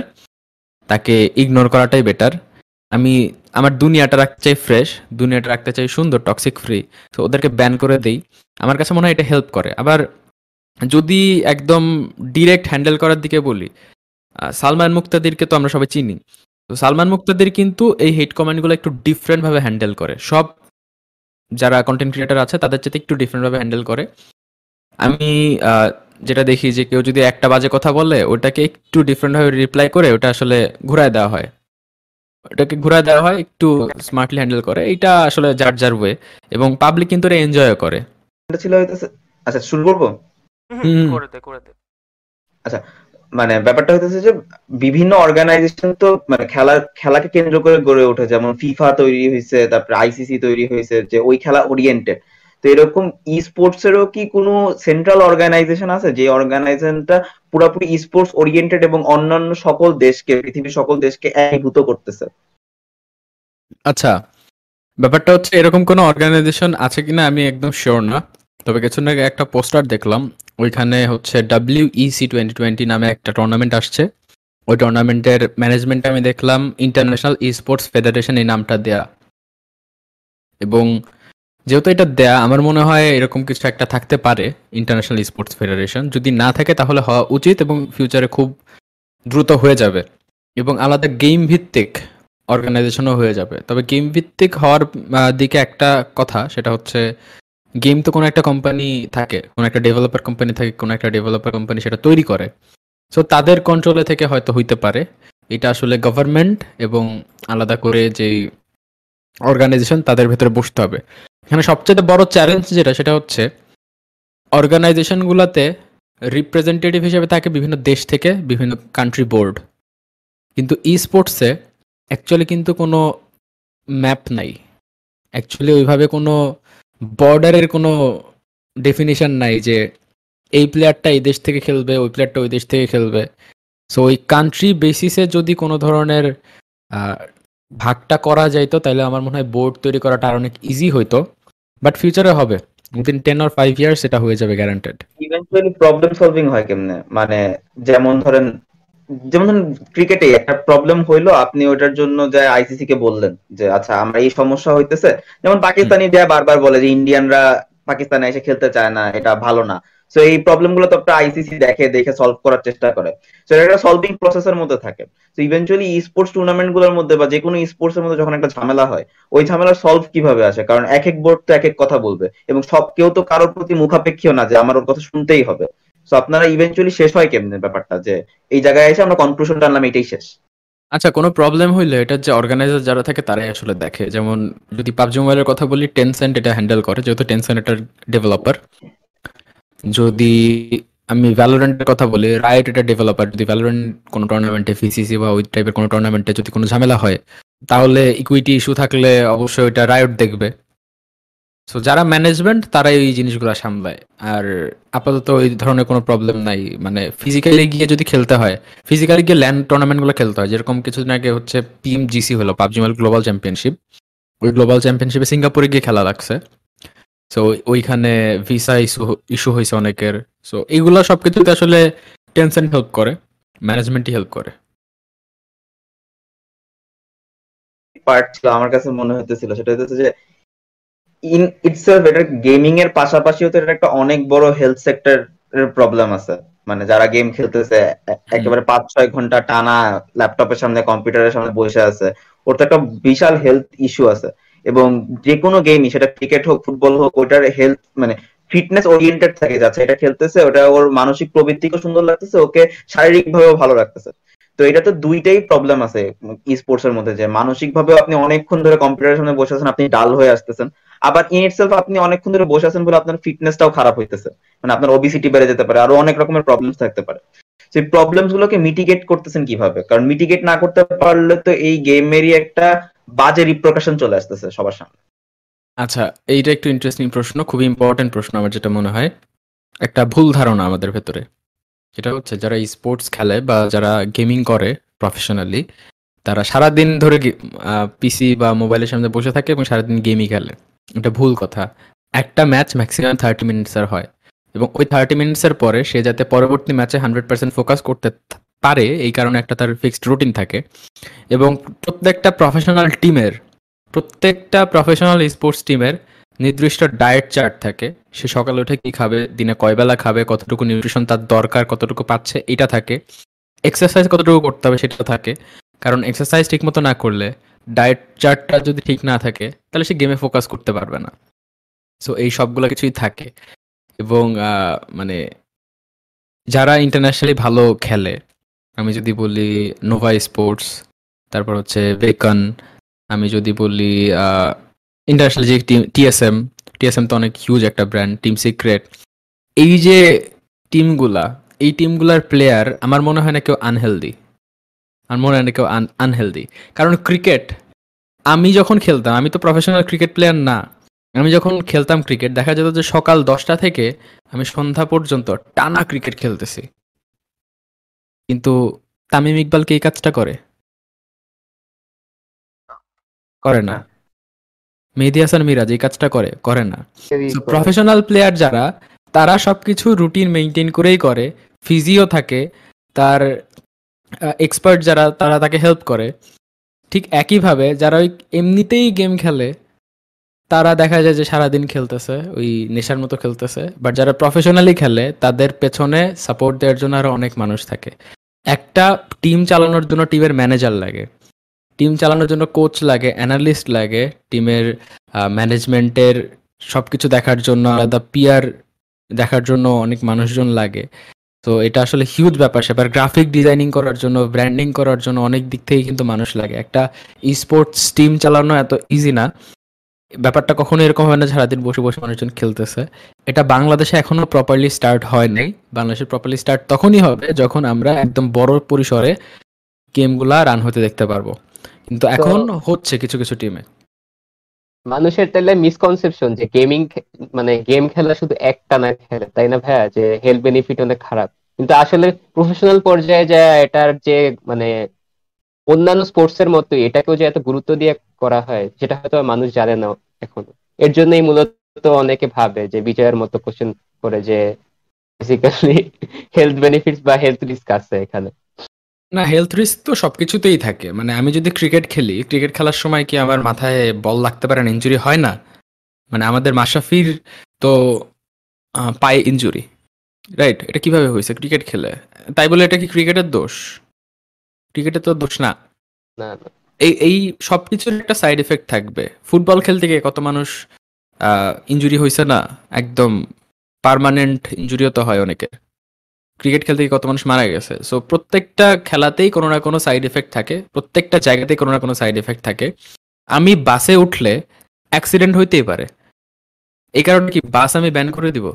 তাকে ইগনোর করাটাই বেটার আমি, আমার দুনিয়াটা রাখতে চাই ফ্রেশ দুনিয়াটা রাখতে চাই সুন্দর টক্সিক ফ্রি তো ওদেরকে ব্যান করে দেই। আমার কাছে মনে হয় এটা হেল্প করে। আবার যদি একদম ডিরেক্ট হ্যান্ডেল করার দিকে বলি সালমান মুক্তাদিরকে তো আমরা সবাই চিনি। তো সালমান মুক্তাদির কিন্তু এই হেড কমেন্টগুলো একটু ডিফারেন্টভাবে হ্যান্ডেল করে। সব যারা কন্টেন্ট ক্রিয়েটার আছে তাদের চেয়ে একটু ডিফারেন্ট ভাবে হ্যান্ডেল করে। আমি আহ, যেটা দেখি যে কেউ যদি একটা বাজে কথা বলে ওটাকে একটু ডিফারেন্ট ভাবে রিপ্লাই করে ওটা আসলে ঘুরায় দেওয়া হয়। ওটাকে ঘুরায় দেওয়া হয় একটু স্মার্টলি হ্যান্ডেল করে। এটা আসলে যার যার ওয়ে এবং পাবলিক কিন্তু এটা এনজয় করে। এটা ছিল আচ্ছা শুরু করব? হুম, হুম। করে দে করে দে। মানে ব্যাপারটা হইতেছে যে বিভিন্ন অর্গানাইজেশন তো মানে খেলার খেলাকে কেন্দ্র করে গড়ে ওঠে। যেমন ফিফা তৈরি হয়েছে তারপরে আইসিসি তৈরি হয়েছে যে ওই খেলা ওরিয়েন্টেড তো এরকম ই স্পোর্টস এরও কি কোনো সেন্ট্রাল অর্গানাইজেশন আছে? যে অর্গানাইজেশনটা পুরোপুরি ই স্পোর্টস ওরিয়েন্টেড এবং অন্যান্য সকল দেশকে, পৃথিবীর সকল দেশকে একীভূত করতেছে? আচ্ছা ব্যাপারটা হচ্ছে এরকম কোনো অর্গানাইজেশন আছে কিনা আমি একদম শিওর না। তবে কিছুদিন আগে একটা পোস্টার দেখলাম, ওইখানে হচ্ছে ডাব্লিউ ইসি টোয়েন্টি টোয়েন্টি নামে একটা টুর্নামেন্ট আসছে। ওই টুর্নামেন্টের ম্যানেজমেন্ট আমি দেখলাম ইন্টারন্যাশনাল ই স্পোর্টস ফেডারেশন এই নামটা দেয়া। এবং যেহেতু এটা দেয়া, আমার মনে হয় এরকম কিছু একটা থাকতে পারে ইন্টারন্যাশনাল স্পোর্টস ফেডারেশন যদি না থাকে, তাহলে হওয়া উচিত এবং ফিউচারে খুব দ্রুত হয়ে যাবে। এবং আলাদা গেম ভিত্তিক অর্গানাইজেশনও হয়ে যাবে। তবে গেম ভিত্তিক হওয়ার দিকে একটা কথা, সেটা হচ্ছে গেম তো কোনো একটা কোম্পানি থাকে, কোনো একটা ডেভেলপার কোম্পানি থাকে, কোনো একটা ডেভেলপার কোম্পানি সেটা তৈরি করে। সো তাদের কন্ট্রোলে থেকে হয়তো হইতে পারে। এটা আসলে গভর্নমেন্ট এবং আলাদা করে যেই অর্গানাইজেশন তাদের ভেতরে বসতে হবে। এখানে সবচেয়ে বড় চ্যালেঞ্জ যেটা, সেটা হচ্ছে অর্গানাইজেশনগুলোতে রিপ্রেজেন্টেটিভ হিসেবে থাকে বিভিন্ন দেশ থেকে বিভিন্ন কান্ট্রি বোর্ড কিন্তু ই স্পোর্টসে অ্যাকচুয়ালি কিন্তু কোনো ম্যাপ নাই। অ্যাকচুয়ালি ওইভাবে কোনো বর্ডারের কোনো ডেফিনিশন নাই যে এই প্লেয়ারটা এই দেশ থেকে খেলবে, ওই প্লেয়ারটা ওই দেশ থেকে খেলবে। সো ওই কান্ট্রি বেসিসে যদি কোনো ধরনের ভাগটা করা যাইতো তাহলে আমার মনে হয় বোর্ড তৈরি করাটা আর অনেক ইজি হইতো। বাট ফিউচারে হবে। Within ten or five years এটা হয়ে যাবে গ্যারান্টেড ইভেন্চুয়ালি প্রবলেম সলভিং হয় কেমনে? মানে যেমন ধরেন যেমন ধরেন ক্রিকেটে একটা প্রবলেম হইল আপনি ওটার জন্য যে আইসিসি কে বললেন যে আচ্ছা আমরা এই সমস্যা হইতেছে। যেমন পাকিস্তানি যা বারবার বলে যে ইন্ডিয়ানরা পাকিস্তানে এসে খেলতে চায় না এটা ভালো না। সো এই প্রবলেমগুলো তো একটা আইসিসি দেখে দেখে সলভ করার চেষ্টা করে। সো এটা একটা সলভিং প্রসেসের মধ্যে থাকে। তো ইভেন্চুয়ালি স্পোর্টস টুর্নামেন্টগুলোর মধ্যে বা যে কোনো স্পোর্টস এর মধ্যে যখন একটা ঝামেলা হয় ওই ঝামেলা সলভ কীভাবে আসে? কারণ এক এক বোর্ড তো এক এক কথা বলবে। এবং সব কেউ তো কারোর প্রতি মুখাপেক্ষীও না যে আমার ওর কথা শুনতেই হবে। সো আপনারা ইভেন্চুয়ালি শেষ হয় কেমনে ব্যাপারটা? যে এই জায়গায় এসে আমরা কনক্লুশন টানলাম এটাই শেষ। আচ্ছা কোনো প্রবলেম হইলে এটা যে অর্গানাইজার যারা থাকে, তারাই আসলে দেখে। যেমন যদি পাবজি মোবাইলের কথা বলি টেনসেন্ট এটা হ্যান্ডেল করে, যেহেতু টেনসেন্ট এটার ডেভেলপার যদি আমি ভ্যালোরেন্টের কথা বলি রাইট এটা ডেভেলপার যদি ভ্যালোরেন্ট কোনো টুর্নামেন্টে ফিসিসি বা ওই টাইপের কোনো টুর্নামেন্টে যদি কোনো ঝামেলা হয়, তাহলে ইকুইটি ইস্যু থাকলে অবশ্যই ওইটা রায়ট দেখবে। সো যারা ম্যানেজমেন্ট তারাই এই জিনিসগুলো সামলায়। আর আপাতত ওই ধরনের কোনো প্রবলেম নাই। মানে ফিজিক্যালি গিয়ে যদি খেলতে হয় ফিজিক্যালি গিয়ে ল্যান্ড টুর্নামেন্টগুলো খেলতে হয়, যেরকম কিছুদিন আগে হচ্ছে পিএম জিসি হলো পাবজি মোবাইল গ্লোবাল চ্যাম্পিয়নশিপ ওই গ্লোবাল চ্যাম্পিয়নশিপে সিঙ্গাপুরে গিয়ে খেলা লাগছে। সো ওইখানে ভিসা ইস্যু ইস্যু হয়েছে অনেকের। সো এইগুলো সব কিছুতে আসলে টেনশন হেল্প করে ম্যানেজমেন্টই হেল্প করে। পার্ট ছিল, আমার কাছে মনে হতেছিল সেটা হইতেছে যে ইন ইটসেলফ এটা গেমিং এর পাশাপাশিও তো এটা একটা অনেক বড় হেলথ সেক্টর প্রবলেম আছে। মানে যারা গেম খেলতেছে একেবারে পাঁচ ছয় ঘণ্টা টানা ল্যাপটপের সামনে কম্পিউটারের সামনে বসে আছে। ওর তো একটা বিশাল হেলথ ইস্যু আছে। এবং যে কোনো গেমই সেটা ক্রিকেট হোক ফুটবল হোক ওটার হেলথ মানে ফিটনেস ওরিয়েন্টেড থাকে। যাচ্ছে এটা খেলতেছে ওটা ওর মানসিক প্রবৃত্তিকেও সুন্দর লাগতেছে ওকে শারীরিক ভাবেও ভালো লাগতেছে। তো এটা তো দুইটাই প্রবলেম আছে স্পোর্টস এর মধ্যে যে মানসিক ভাবে আপনি অনেকক্ষণ ধরে কম্পিউটারের সামনে বসে আছেন, আপনি ডাল হয়ে আসতেছেন। আবার ইন ইটসেলফ আপনি অনেকক্ষণ ধরে বসে আছেন বলে আপনার ফিটনেসটাও খারাপ হইতেছে। মানে আপনার ওবিসিটি বেড়ে যেতে পারে, আরও অনেক রকমের প্রবলেমস থাকতে পারে। সেই প্রবলেমস গুলোকে মিটিগেট করতেছেন কীভাবে? কারণ মিটিগেট না করতে পারলে তো এই গেমেরই একটা বাজে রিপ্রকাশন চলে আসতেছে সবার সামনে। আচ্ছা এইটা একটু ইন্টারেস্টিং প্রশ্ন, খুবই ইম্পর্টেন্ট প্রশ্ন আমার যেটা মনে হয়। একটা ভুল ধারণা আমাদের ভেতরে। যেটা হচ্ছে যারা স্পোর্টস খেলে বা যারা গেমিং করে প্রফেশনালি তারা সারাদিন ধরে পিসি বা মোবাইলের সামনে বসে থাকে এবং সারাদিন গেমই খেলে। এটা ভুল কথা। একটা ম্যাচ ম্যাক্সিমাম থার্টি মিনিটসের হয় এবং ওই থার্টি মিনিটসের পরে সে যাতে পরবর্তী ম্যাচে হান্ড্রেড পার্সেন্ট ফোকাস করতে পারে, এই কারণে একটা তার ফিক্সড রুটিন থাকে এবং প্রত্যেকটা প্রফেশনাল টিমের প্রত্যেকটা প্রফেশনাল স্পোর্টস টিমের নির্দিষ্ট ডায়েট চার্ট থাকে। সে সকালে উঠে কি খাবে, দিনে কয় বেলা খাবে, কতটুকু নিউট্রিশন তার দরকার, কতটুকু পাচ্ছে, এটা থাকে। এক্সারসাইজ কতটুকু করতে হবে সেটা থাকে। কারণ এক্সারসাইজ ঠিকমতো না করলে ডায়েট চার্টটা যদি ঠিক না থাকে, তাহলে সে গেমে ফোকাস করতে পারবে না। সো এই সবগুলো কিছুই থাকে। এবং মানে যারা ইন্টারন্যাশনালি ভালো খেলে, আমি যদি বলি নোভা স্পোর্টস তারপর হচ্ছে বেকন আমি যদি বলি ইন্টারন্যাশনাল যে টিএসএম টিএসএম তো অনেক হিউজ একটা ব্র্যান্ড টিম সিক্রেট এই যে টিমগুলা এই টিমগুলার প্লেয়ার আমার মনে হয় না কেউ আনহেলদি আমার মনে হয় না কেউ আনহেলদি কারণ ক্রিকেট আমি যখন খেলতাম, আমি তো প্রফেশনাল ক্রিকেট প্লেয়ার না। আমি যখন খেলতাম ক্রিকেট দেখা যেত যে সকাল দশটা থেকে আমি সন্ধ্যা পর্যন্ত টানা ক্রিকেট খেলতেছি। কিন্তু তামিম ইকবাল কি এই কাজটা করে? করে না। মেহেদি হাসান মিরাজ এই কাজটা করে করে না। প্রফেশনাল প্লেয়ার যারা তারা সবকিছু রুটিন মেনটেন করেই করে ফিজিও থাকে তার এক্সপার্ট যারা তারা তাকে হেল্প করে। ঠিক একইভাবে যারা ওই এমনিতেই গেম খেলে তারা দেখা যায় যে সারাদিন খেলতেছে ওই নেশার মতো খেলতেছে। বাট যারা প্রফেশনালি খেলে তাদের পেছনে সাপোর্ট দেওয়ার জন্য আরও অনেক মানুষ থাকে। একটা টিম চালানোর জন্য টিমের ম্যানেজার লাগে। টিম চালানোর জন্য কোচ লাগে অ্যানালিস্ট লাগে, টিমের ম্যানেজমেন্টের সব কিছু দেখার জন্য, আলাদা পিয়ার দেখার জন্য অনেক মানুষজন লাগে। তো এটা আসলে হিউজ ব্যাপার স্যাপার। গ্রাফিক ডিজাইনিং করার জন্য ব্র্যান্ডিং করার জন্য অনেক দিক থেকেই কিন্তু মানুষ লাগে। একটা স্পোর্টস টিম চালানো এত ইজি না। ব্যাপারটা কখনো এরকম হয় না সারাদিন বসে বসে মানুষজন খেলতেছে। এটা বাংলাদেশে এখনও প্রপারলি স্টার্ট হয় নাই। বাংলাদেশে প্রপারলি স্টার্ট তখনই হবে যখন আমরা একদম বড় পরিসরে গেমগুলা রান হতে দেখতে পারব। কিন্তু এখন হচ্ছে কিছু কিছু টিমে মানুষের তাহলে মিসকনসেপশন যে গেমিং মানে গেম খেলা শুধু একটা না খেলে তাই না ভাইয়া? যে হেলথ বেনিফিট অনেক খারাপ। কিন্তু আসলে প্রফেশনাল পর্যায়ে যে এটার যে মানে অন্যান্য স্পোর্টস এর মতো এটাকেও যে এত গুরুত্ব দিয়ে করা হয় সেটা হয়তো মানুষ জানে না এখনও। এর জন্যই মূলত অনেকে ভাবে যে বিজয়ের মতো কোশ্চেন করে যে বেসিক্যালি হেলথ বেনিফিটস বা হেলথ রিস্ক আছে এখানে। না হেলথ রিস্ক তো সবকিছুতেই থাকে। মানে আমি যদি ক্রিকেট খেলি ক্রিকেট খেলার সময় কি আমার মাথায় বল লাগতে পারে না ইঞ্জুরি হয় না? মানে আমাদের মাশরাফির তো পায়ে ইঞ্জুরি রাইট এটা কীভাবে হয়েছে? ক্রিকেট খেলে। তাই বলে এটা কি ক্রিকেটের দোষ? ক্রিকেটের তো দোষ না। না না। এই এই সব কিছুর একটা সাইড এফেক্ট থাকবে। ফুটবল খেলতে গিয়ে কত মানুষ ইঞ্জুরি হয়েছে না? একদম পার্মানেন্ট ইঞ্জুরিও তো হয় অনেকের। ক্রিকেট খেলতে গিয়ে কত মানুষ মারা গেছে। সো প্রত্যেকটা খেলাতেই কোনো না কোনো সাইড এফেক্ট থাকে প্রত্যেকটা জায়গাতেই কোনো না কোনো সাইড এফেক্ট থাকে। আমি বাসে উঠলে অ্যাক্সিডেন্ট হইতেই পারে। এই কারণে কি বাস আমি ব্যান করে দিব?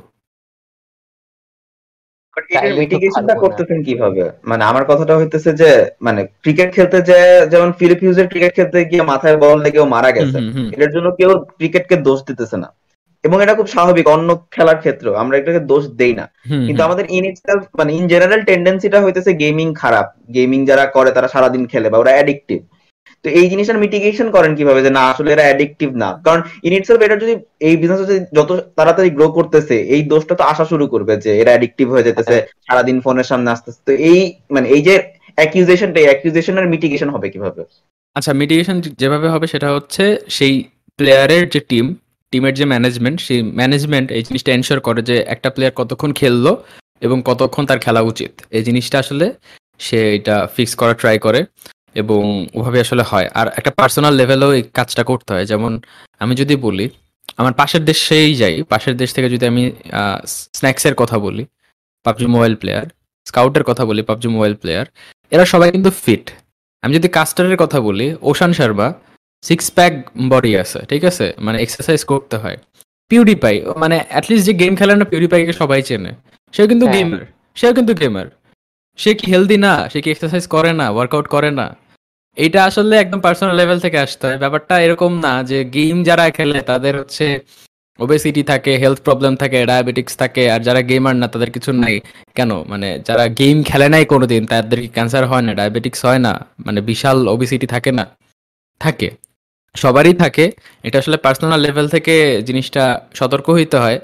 মিটিগেশনটা করতেছেন কীভাবে? মানে আমার কথাটা হইতেছে যে মানে ক্রিকেট খেলতে যে যেমন ফিলিপ হিউজের ক্রিকেট খেলতে গিয়ে মাথায় বল লেগেও মারা গেছে। এটার জন্য কেউ ক্রিকেটকে দোষ দিতেছে না। এবং এটা খুব স্বাভাবিক অন্য খেলার ক্ষেত্রেও। আমরা এটাকে দোষ দেই না। কিন্তু আমাদের ইন মানে ইন জেনারেল টেন্ডেন্সিটা হইতেছে গেমিং খারাপ। গেমিং যারা করে তারা সারাদিন খেলে বা ওরা অ্যাডিকটিভ তো এই জিনিসটার মিটিগেশন করেন কীভাবে যে না আসলে এরা অ্যাডিকটিভ না? কারণ ইন ইটসেলফ এটা যদি এই বিজনেস যদি যত তাড়াতাড়ি গ্রো করতেছে এই দোষটা তো আসা শুরু করবে যে এরা অ্যাডিকটিভ হয়ে যেতেছে সারাদিন ফোনের সামনে আসতেছে। তো এই মানে এই যে অ্যাকিউজেশনটা এই অ্যাকিউজেশনের মিটিগেশন হবে কীভাবে? আচ্ছা মিটিগেশন যেভাবে হবে সেটা হচ্ছে সেই প্লেয়ারের যে টিম টিমের যে ম্যানেজমেন্ট সেই ম্যানেজমেন্ট এই জিনিসটা এনশোর করে যে একটা প্লেয়ার কতক্ষণ খেললো এবং কতক্ষণ তার খেলা উচিত। এই জিনিসটা আসলে সে এটা ফিক্স করা ট্রাই করে এবং ওভাবে আসলে হয়। আর একটা পার্সোনাল লেভেলেও এই কাজটা করতে হয়। যেমন আমি যদি বলি, আমার পাশের দেশেই যাই, পাশের দেশ থেকে যদি আমি স্ন্যাক্সের কথা বলি, পাবজি মোবাইল প্লেয়ার স্কাউটের কথা বলি, পাবজি মোবাইল প্লেয়ার এরা সবাই কিন্তু ফিট আমি যদি কাস্টারের কথা বলি, Ocean Sharma six pack body আছে ঠিক আছে? মানে এক্সারসাইজ করতে হয়। পিউডিপাই মানে অ্যাটলিস্ট যে গেম খেলে না পিউডিপাইকে সবাই চেনে। সেও কিন্তু হ্যাঁ। গেমার সেও কিন্তু গেমার সে কি হেলদি না? সে কি এক্সারসাইজ করে না? ওয়ার্কআউট করে না? এটা আসলে একদম পার্সোনাল লেভেল থেকে আসতে হয়। ব্যাপারটা এরকম না যে গেম যারা খেলে তাদের হচ্ছে ওবেসিটি থাকে হেলথ প্রবলেম থাকে ডায়াবেটিক্স থাকে আর যারা গেমার না তাদের কিছু নাই। কেন? মানে যারা গেম খেলে নাই কোনোদিন তাদের কি ক্যান্সার হয় না ডায়াবেটিক্স হয় না। মানে বিশাল ওবেসিটি থাকে না। থাকে। সবারই থাকে। এটা আসলে পার্সোনাল লেভেল থেকে জিনিসটা সতর্ক হইতে হয়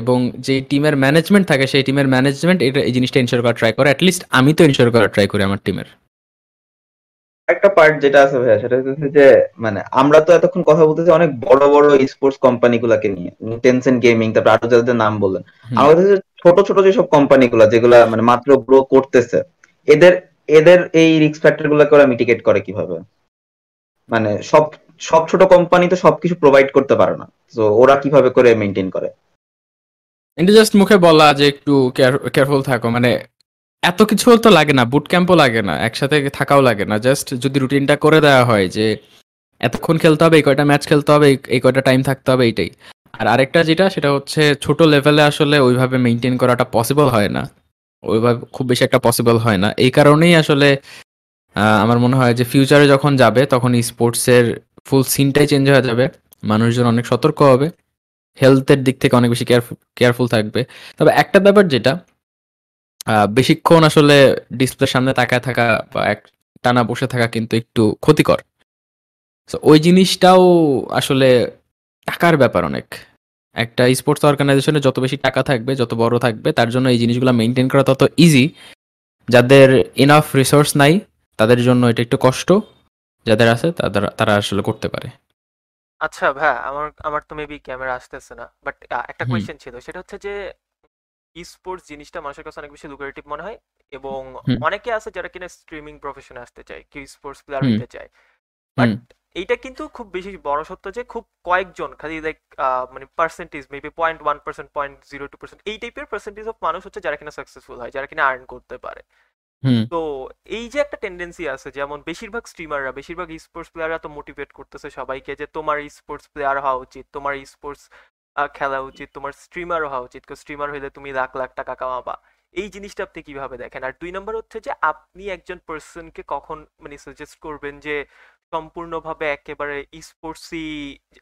এবং যে টিমের ম্যানেজমেন্ট থাকে সেই টিমের ম্যানেজমেন্ট এটা এই জিনিসটা ইনশোর করা ট্রাই করে। অ্যাটলিস্ট আমি তো ইনশোর করা ট্রাই করি আমার টিমের একটা পার্ট যেটা আছে ভাইয়া সেটা হচ্ছে যে মানে আমরা তো এতক্ষণ কথা বলতেছি অনেক বড় বড় স্পোর্টস কোম্পানি গুলাকে নিয়ে। টেনসেন্ট গেমিং তারপর আরও যাদের নাম বললেন। যে ছোট ছোট যেসব কোম্পানি গুলা যেগুলা মানে মাত্র গ্রো করতেছে এদের এদের এই রিস্ক ফ্যাক্টর গুলাকে ওরা মিটিগেট করে কীভাবে? মানে সব সব ছোট কোম্পানি তো সবকিছু প্রোভাইড করতে পারে না। তো ওরা কীভাবে করে মেনটেন করে? এটা জাস্ট মুখে বলা যে একটু কেয়ারফুল থাকো। মানে এত কিছু তো লাগে না বুট ক্যাম্পও লাগে না, একসাথে থাকাও লাগে না। জাস্ট যদি রুটিনটা করে দেওয়া হয় যে, এতক্ষণ খেলতে হবে, এই কয়টা ম্যাচ খেলতে হবে, এই- কয়টা টাইম থাকতে হবে, এইটাই। আর আরেকটা যেটা, সেটা হচ্ছে ছোট লেভেলে আসলে ওইভাবে মেনটেন করাটা পসিবল হয় না। ওইভাবে খুব বেশি একটা পসিবল হয় না। এই কারণেই আসলে আমার মনে হয় যে ফিউচারে যখন যাবে, তখন স্পোর্টসের ফুল সিনটাই চেঞ্জ হয়ে যাবে। মানুষজন অনেক সতর্ক হবে। হেলথের দিক থেকে অনেক বেশি কেয়ারফুল কেয়ারফুল থাকবে। তবে একটা ব্যাপার যেটা বেশিক্ষণ আসলে ডিসপ্লের সামনে তাকায় থাকা বা এক, টানা বসে থাকা কিন্তু একটু ক্ষতিকর। তো ওই জিনিসটাও আসলে টাকার ব্যাপার অনেক। একটা স্পোর্টস অর্গানাইজেশনে যত বেশি টাকা থাকবে, যত বড় থাকবে, তার জন্য এই জিনিসগুলো মেনটেন করা তত ইজি যাদের ইনাফ রিসোর্স নাই, তাদের জন্য এটা একটু কষ্ট। যাদের আছে তাদের তারা আসলে করতে পারে। আচ্ছা ভাই আমার আমার তো মেবি ক্যামেরা আসতেছে না বাট একটা কোয়েশ্চেন ছিল সেটা হচ্ছে যে ই স্পোর্টস জিনিসটা মানুষের কাছে অনেক বেশি লুক্রেটিভ মনে হয় এবং অনেকে আছে যারা কিনা স্ট্রিমিং প্রফেশনে আসতে চায় কেউ স্পোর্টস প্লেয়ার। হতে চায় বাট এইটা কিন্তু খুব বেশি বড় সত্য যে খুব কয়েকজন খালি লাইক মানে percentage maybe point one percent point zero two percent এই টাইপের পার্সেন্টেজ অফ মানুষ হচ্ছে যারা কিনা সাকসেসফুল হয় যারা কিনা আর্ন করতে পারে। তো এই যে একটা টেন্ডেন্সি আছে, যেমন বেশিরভাগ স্ট্রিমাররা বেশিরভাগ স্পোর্টস প্লেয়াররা তো মোটিভেট করতেছে সবাইকে যে তোমার স্পোর্টস প্লেয়ার হওয়া উচিত, তোমার স্পোর্টস খেলা উচিত, তোমার স্ট্রিমার হওয়া উচিত। স্ট্রিমার হইলে তুমি লাখ লাখ টাকা কামাবা। এই জিনিসটা আপনি কীভাবে দেখেন? আর দুই নম্বর হচ্ছে যে আপনি একজন পার্সনকে কখন মানে সাজেস্ট করবেন যে সম্পূর্ণভাবে একেবারে স্পোর্টসই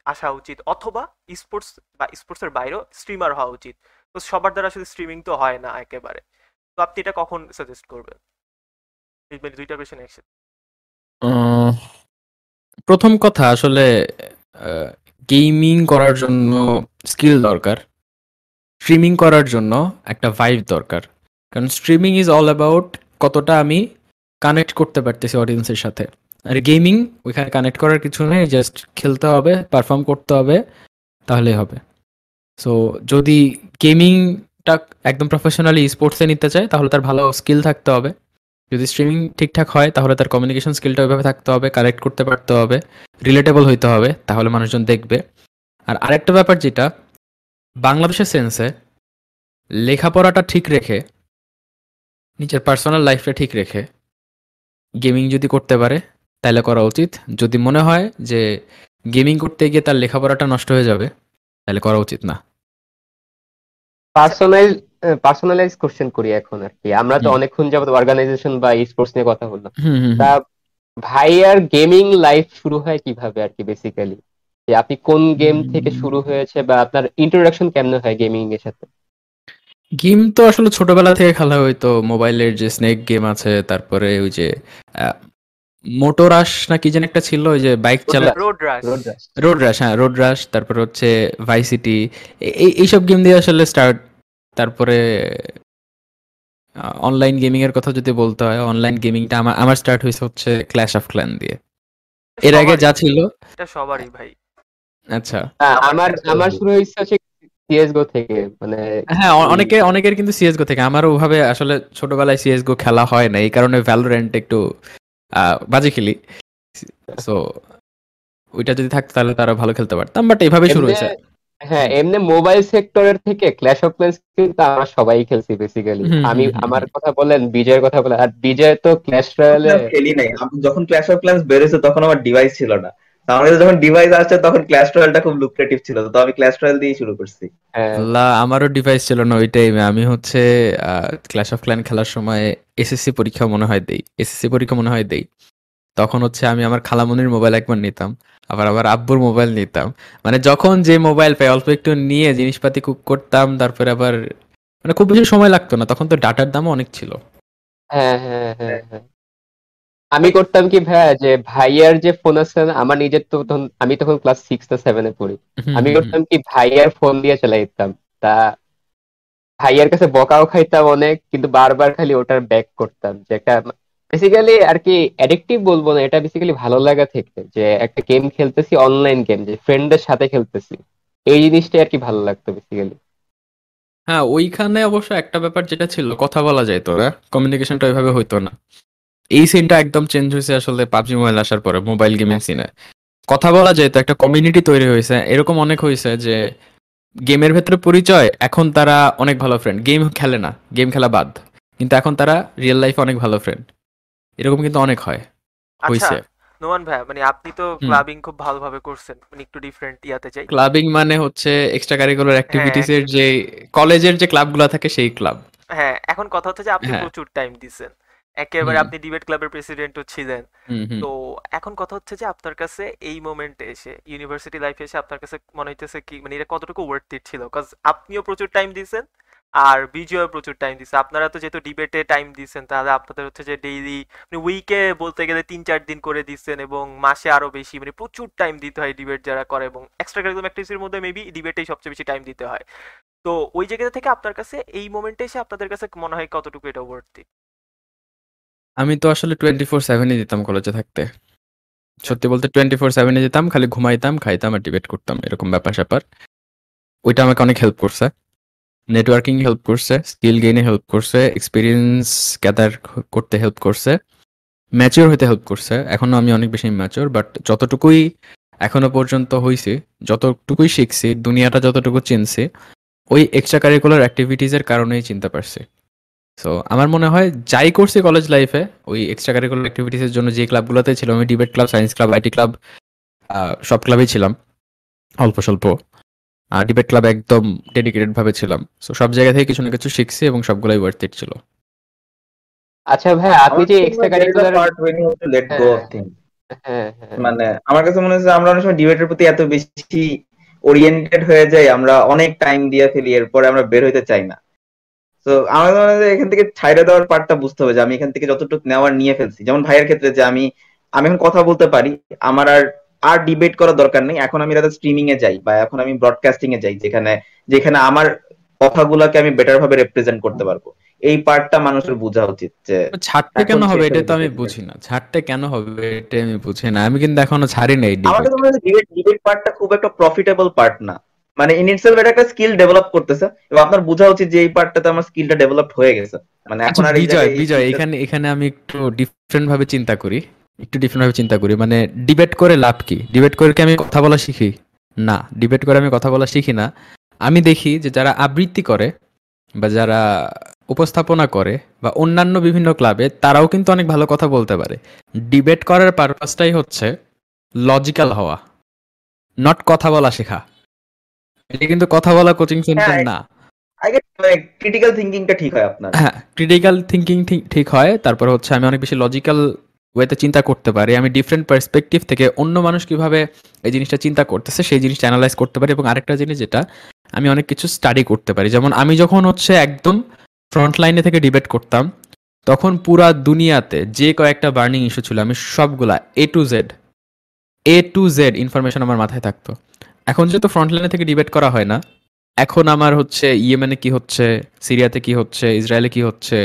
আসা উচিত? অথবা স্পোর্টস বা স্পোর্টসের বাইরেও স্ট্রিমার হওয়া উচিত। তো সবার দ্বারা শুধু স্ট্রিমিং তো হয় না একেবারে। তো আপনি এটা কখন সাজেস্ট করবেন? মানে দুইটা কোয়েশ্চেন একসাথে। প্রথম কথা আসলে গেমিং করার জন্য স্কিল দরকার। স্ট্রিমিং করার জন্য একটা ভাইব দরকার। কারণ স্ট্রিমিং ইজ অল অ্যাবাউট কতটা আমি কানেক্ট করতে পারতেছি অডিয়েন্সের সাথে। আর গেমিং ওইখানে কানেক্ট করার কিছু নেই জাস্ট খেলতে হবে পারফর্ম করতে হবে, তাহলেই হবে। সো যদি গেমিংটা একদম প্রফেশনালি স্পোর্টসে নিতে চায়, তাহলে তার ভালো স্কিল থাকতে হবে। যদি স্ট্রিমিং ঠিকঠাক হয়, তাহলে তার কমিউনিকেশন স্কিলটা ওইভাবে থাকতে হবে কালেক্ট করতে পারতে হবে রিলেটেবল হইতে হবে, তাহলে মানুষজন দেখবে। আর আরেকটা ব্যাপার যেটা, বাংলাদেশের সেন্সে লেখাপড়াটা ঠিক রেখে, নিজের পার্সোনাল লাইফটা ঠিক রেখে গেমিং যদি করতে পারে, তাহলে করা উচিত। যদি মনে হয় যে গেমিং করতে গিয়ে তার লেখাপড়াটা নষ্ট হয়ে যাবে, তাহলে করা উচিত না। পার্সোনাল পার্সোনালাইজ কোশ্চেন করি এখন আর কি। আমরা তো অনেকক্ষণ যাবত অর্গানাইজেশন বা স্পোর্টস নিয়ে কথা বললাম। তা ভাইয়ার গেমিং লাইফ শুরু হয় কীভাবে আর কি বেসিক্যালি যে আপনি কোন গেম থেকে শুরু হয়েছে বা আপনার ইন্ট্রোডাকশন কেমনে হয় গেমিং এর সাথে? গেম তো আসলে ছোটবেলা থেকে খেলা হইতো। মোবাইলের যে স্নেক গেম আছে তারপরে ওই যে মোটোরাস না কি যেন একটা ছিল ওই যে বাইক চালা রোড রাশ রোড রাশ হ্যাঁ রোড রাশ তারপর হচ্ছে ভাইসিটি এই এইসব গেম দিয়ে আসলে স্টার্ট তারপরে অনলাইন গেমিং এর কথা যদি বলতে হয় অনলাইন গেমিংটা আমার আমার স্টার্ট হয়েছে হচ্ছে ক্ল্যাশ অফ ক্ল্যান দিয়ে। এর আগে যা ছিল। এটা সবারই ভাই। আচ্ছা। হ্যাঁ, আমার আমার। শুরু হয়েছে হচ্ছে সিএসগো থেকে মানে হ্যাঁ অনেকে অনেকের কিন্তু সিএসগো থেকে। আমারও ওভাবে আসলে ছোটবেলায় সিএসগো খেলা হয় না এই কারণে ভ্যালোরেন্ট একটু বাজে খেলি সো ওইটা যদি থাকতো তাহলে তারা ভালো খেলতে পারতাম বাট এইভাবে শুরু হয়েছে। হ্যাঁ এমনি মোবাইল সেক্টরের থেকে ক্ল্যাশ অফ ক্ল্যান্স কিন্তু আমরা সবাই খেলছি বেসিক্যালি আমি আমার কথা বলেন বিজয়ের কথা বলেন আর বিজয় তো ক্ল্যাশ রয়্যালে খেলি নাই। আমি যখন ক্ল্যাশ অফ ক্ল্যান্স বেরোছে তখন আমার ডিভাইস ছিল না। আমার কাছে যখন ডিভাইস আসছে তখন ক্ল্যাশ রয়্যালটা খুব লুক্রেটিভ ছিল। তো আমি ক্ল্যাশ রয়্যাল দিয়েই শুরু করছি। হ্যাঁ। আল্লাহ আমারও ডিভাইস ছিল না ওই টাইমে আমি হচ্ছে ক্ল্যাশ অফ ক্ল্যান খেলার সময় এসএসসি পরীক্ষা মনে হয় দেই। এসএসসি পরীক্ষা মনে হয় দেই। তখন হচ্ছে আমি আমার খালামনির মোবাইল একবার নিতাম। আবার আবার আব্বুর মোবাইল নিতাম। মানে যখন যে মোবাইল পাই অল্প একটু নিয়ে জিনিসপাতি কুক করতাম তারপরে আবার মানে খুব বেশি সময় লাগতো না। তখন তো ডাটার দামও অনেক ছিল। হ্যাঁ হ্যাঁ হ্যাঁ হ্যাঁ। আমি করতাম কি ভাইয়া যে ভাইয়ার যে ফোন আছে না আমার নিজের তো তখন আমি তখন ক্লাস সিক্স না সেভেনে পড়ি। আমি করতাম কি ভাইয়ার ফোন দিয়ে চালাই দিতাম। তা ভাইয়ার কাছে বকাও খাইতাম অনেক কিন্তু বারবার খালি ওটার ব্যাক করতাম। যে একটা বেসিক্যালি আর কি অ্যাডিকটিভ বলব না এটা বেসিক্যালি ভালো লাগা থেকে। যে একটা গেম খেলতেছি অনলাইন গেম যে ফ্রেন্ডদের সাথে খেলতেছি। এই জিনিসটাই আর কি ভালো লাগতো বেসিক্যালি হ্যাঁ ওইখানে অবশ্য একটা ব্যাপার যেটা ছিল কথা বলা যায় তোরা কমিউনিকেশনটা ওইভাবে হইতো না। এই সিনটা একদম চেঞ্জ হয়েছে আসলে পাবজি মোবাইল আসার পরে মোবাইল গেমিং সিনে কথা বলা যায় তো একটা কমিউনিটি তৈরি হয়েছে এরকম অনেক হয়েছে যে গেমের ভেতরে পরিচয় এখন তারা অনেক ভালো ফ্রেন্ড গেম খেলে না গেম খেলা বাদ। কিন্তু এখন তারা রিয়েল লাইফে অনেক ভালো ফ্রেন্ড এরকম কিন্তু অনেক হয় আচ্ছা হয়েছে। নোমান ভাই মানে আপনি তো ক্লাবিং খুব ভালোভাবে করছেন মানে একটু ডিফারেন্ট ইয়াতে চাই ক্লাবিং মানে হচ্ছে এক্সট্রা কারিকুলার অ্যাক্টিভিটিস এর যে কলেজের যে ক্লাবগুলো থাকে সেই ক্লাব হ্যাঁ এখন কথা হচ্ছে যে আপনি হ্যাঁ। প্রচুর টাইম দিছেন। একেবারে আপনি ডিবেট ক্লাবের প্রেসিডেন্টও ছিলেন তো এখন কথা হচ্ছে যে আপনার কাছে এই মোমেন্টে এসে ইউনিভার্সিটি লাইফে এসে আপনার কাছে মনে হইতেছে কি মানে এটা কতটুকু ওয়ার্থ ইট ছিল? কজ আপনিও প্রচুর টাইম দিয়েছেন আর বিজয়ও প্রচুর টাইম দিছে। আপনারা তো যেহেতু ডিবেটে টাইম দিচ্ছেন তাহলে আপনাদের হচ্ছে যে ডেইলি মানে উইকে বলতে গেলে তিন চার দিন করে দিচ্ছেন এবং মাসে আরও বেশি মানে প্রচুর টাইম দিতে হয় ডিবেট যারা করে এবং এক্সট্রা কারিকুলাম অ্যাক্টিভিটির মধ্যে মেবি ডিবেটেই সবচেয়ে বেশি টাইম দিতে হয়। তো ওই জায়গা থেকে আপনার কাছে এই মোমেন্টে এসে আপনাদের কাছে মনে হয় কতটুকু এটা ওয়ার্থ আমি তো আসলে টোয়েন্টি ফোর সেভেনই যেতাম কলেজে থাকতে। সত্যি বলতে টোয়েন্টি ফোর সেভেনে যেতাম, খালি ঘুমাইতাম, খাইতাম আর ডিবেট করতাম, এরকম ব্যাপার স্যাপার। ওইটা আমাকে অনেক হেল্প করছে। নেটওয়ার্কিং হেল্প করছে স্কিল গেইনে হেল্প করছে এক্সপিরিয়েন্স গ্যাদার করতে হেল্প করছে ম্যাচিওর হতে হেল্প করছে। এখনও আমি অনেক বেশি ম্যাচিওর বাট যতটুকুই এখনও পর্যন্ত হয়েছে যতটুকুই শিখছি, দুনিয়াটা যতটুকু চিনছি, ওই এক্সট্রা কারিকুলার অ্যাক্টিভিটিসের কারণেই চিনতে পারছি। সো আমার মনে হয় যাই করছি কলেজ লাইফে ওই এক্সট্রা কারিকুলার অ্যাক্টিভিটিসের জন্য যে ক্লাবগুলোতে ছিল আমি debate club science club IT club সব ক্লাবেই ছিলাম অল্প স্বল্প। আর ডিবেট ক্লাব একদম ডেডিকেটেড ভাবে ছিলাম। সো সব জায়গা থেকে কিছু না কিছু শিখছি এবং সবগুলোই ওয়ার্থ ইট ছিল। আচ্ছা ভাই আপনি যে এক্সট্রা কারিকুলার পার্ট of হ্যাঁ। things হ্যাঁ হ্যাঁ মানে আমার কাছে মনে হচ্ছে আমরা অনেক সময় ডিবেটের প্রতি এত বেশি ওরিয়েন্টেড হয়ে যাই আমরা অনেক টাইম দিয়ে ফেলি এরপরে আমরা বের হইতে চাই না। তো আমার মনে হয় এখান থেকে ছাইড়ে দেওয়ার পার্টটা বুঝতে হবে যে আমি এখান থেকে যতটুকু নেওয়ার নিয়ে ফেলছি। যেমন ভাইয়ের ক্ষেত্রে যে আমি আমি এখন কথা বলতে পারি আমার আর আর ডিবেট করার দরকার নেই। এখন আমি রাতে স্ট্রিমিং এ যাই বা এখন আমি ব্রডকাস্টিং এ যাই যেখানে যেখানে আমার কথাগুলোকে আমি বেটার ভাবে রিপ্রেজেন্ট করতে পারব। এই পার্টটা মানুষের বোঝা উচিত যে ছাড়তে কেন হবে? এটা তো আমি। বুঝি না। ছাড়তে কেন হবে? এটা আমি বুঝি না। আমি কিন্তু এখনও ছাড়ি নাই আমার কাছে মনে হয় ডিবেট ডিবেট পার্টটা খুব একটা প্রফিটেবল পার্ট না। মানে ইন ইটসেলফ এটা একটা স্কিল ডেভেলপ করতেছে এবং আপনার বোঝা উচিত যে এই পার্টটাতে আমার স্কিলটা ডেভেলপ হয়ে গেছে। মানে এখন আচ্ছা আর বিজয় বিজয় এখানে এখানে আমি একটু ডিফারেন্ট ভাবে চিন্তা করি একটু ডিফারেন্ট ভাবে চিন্তা করি। মানে ডিবেট করে লাভ কি? ডিবেট করে কি আমি কথা বলা শিখি? না ডিবেট করে আমি কথা বলা শিখি না। আমি দেখি যে যারা আবৃত্তি করে বা যারা উপস্থাপনা করে বা অন্যান্য বিভিন্ন ক্লাবে তারাও কিন্তু অনেক ভালো কথা বলতে পারে। ডিবেট করার পারপাসটাই হচ্ছে লজিক্যাল হওয়া নট কথা বলা শেখা। এটা কিন্তু কথা বলা কোচিং সেন্টার হ্যাঁ, না। মানে ক্রিটিক্যাল থিঙ্কিংটা ঠিক হয় আপনার। হ্যাঁ ক্রিটিক্যাল ঠিক হয় তারপর হচ্ছে আমি অনেক বেশি লজিক্যাল ওয়েতে চিন্তা করতে পারি আমি ডিফারেন্ট পার্সপেক্টিভ থেকে অন্য মানুষ কীভাবে এই জিনিসটা চিন্তা করতেছে সেই জিনিসটা অ্যানালাইজ করতে পারি এবং আরেকটা জিনিস যেটা আমি অনেক কিছু স্টাডি করতে পারি। যেমন আমি যখন হচ্ছে একদম ফ্রন্ট লাইনে থেকে ডিবেট করতাম তখন পুরা দুনিয়াতে যে কয়েকটা বার্নিং ইস্যু ছিল আমি সবগুলা A to Z A to Z information আমার মাথায় থাকতো। এখন যেহেতু ফ্রন্ট লাইনে থেকে ডিবেট করা হয় না, এখন আমার হচ্ছে ইয়েমেনে কি হচ্ছে, সিরিয়াতে কি হচ্ছে, ইসরায়েলে কি হচ্ছে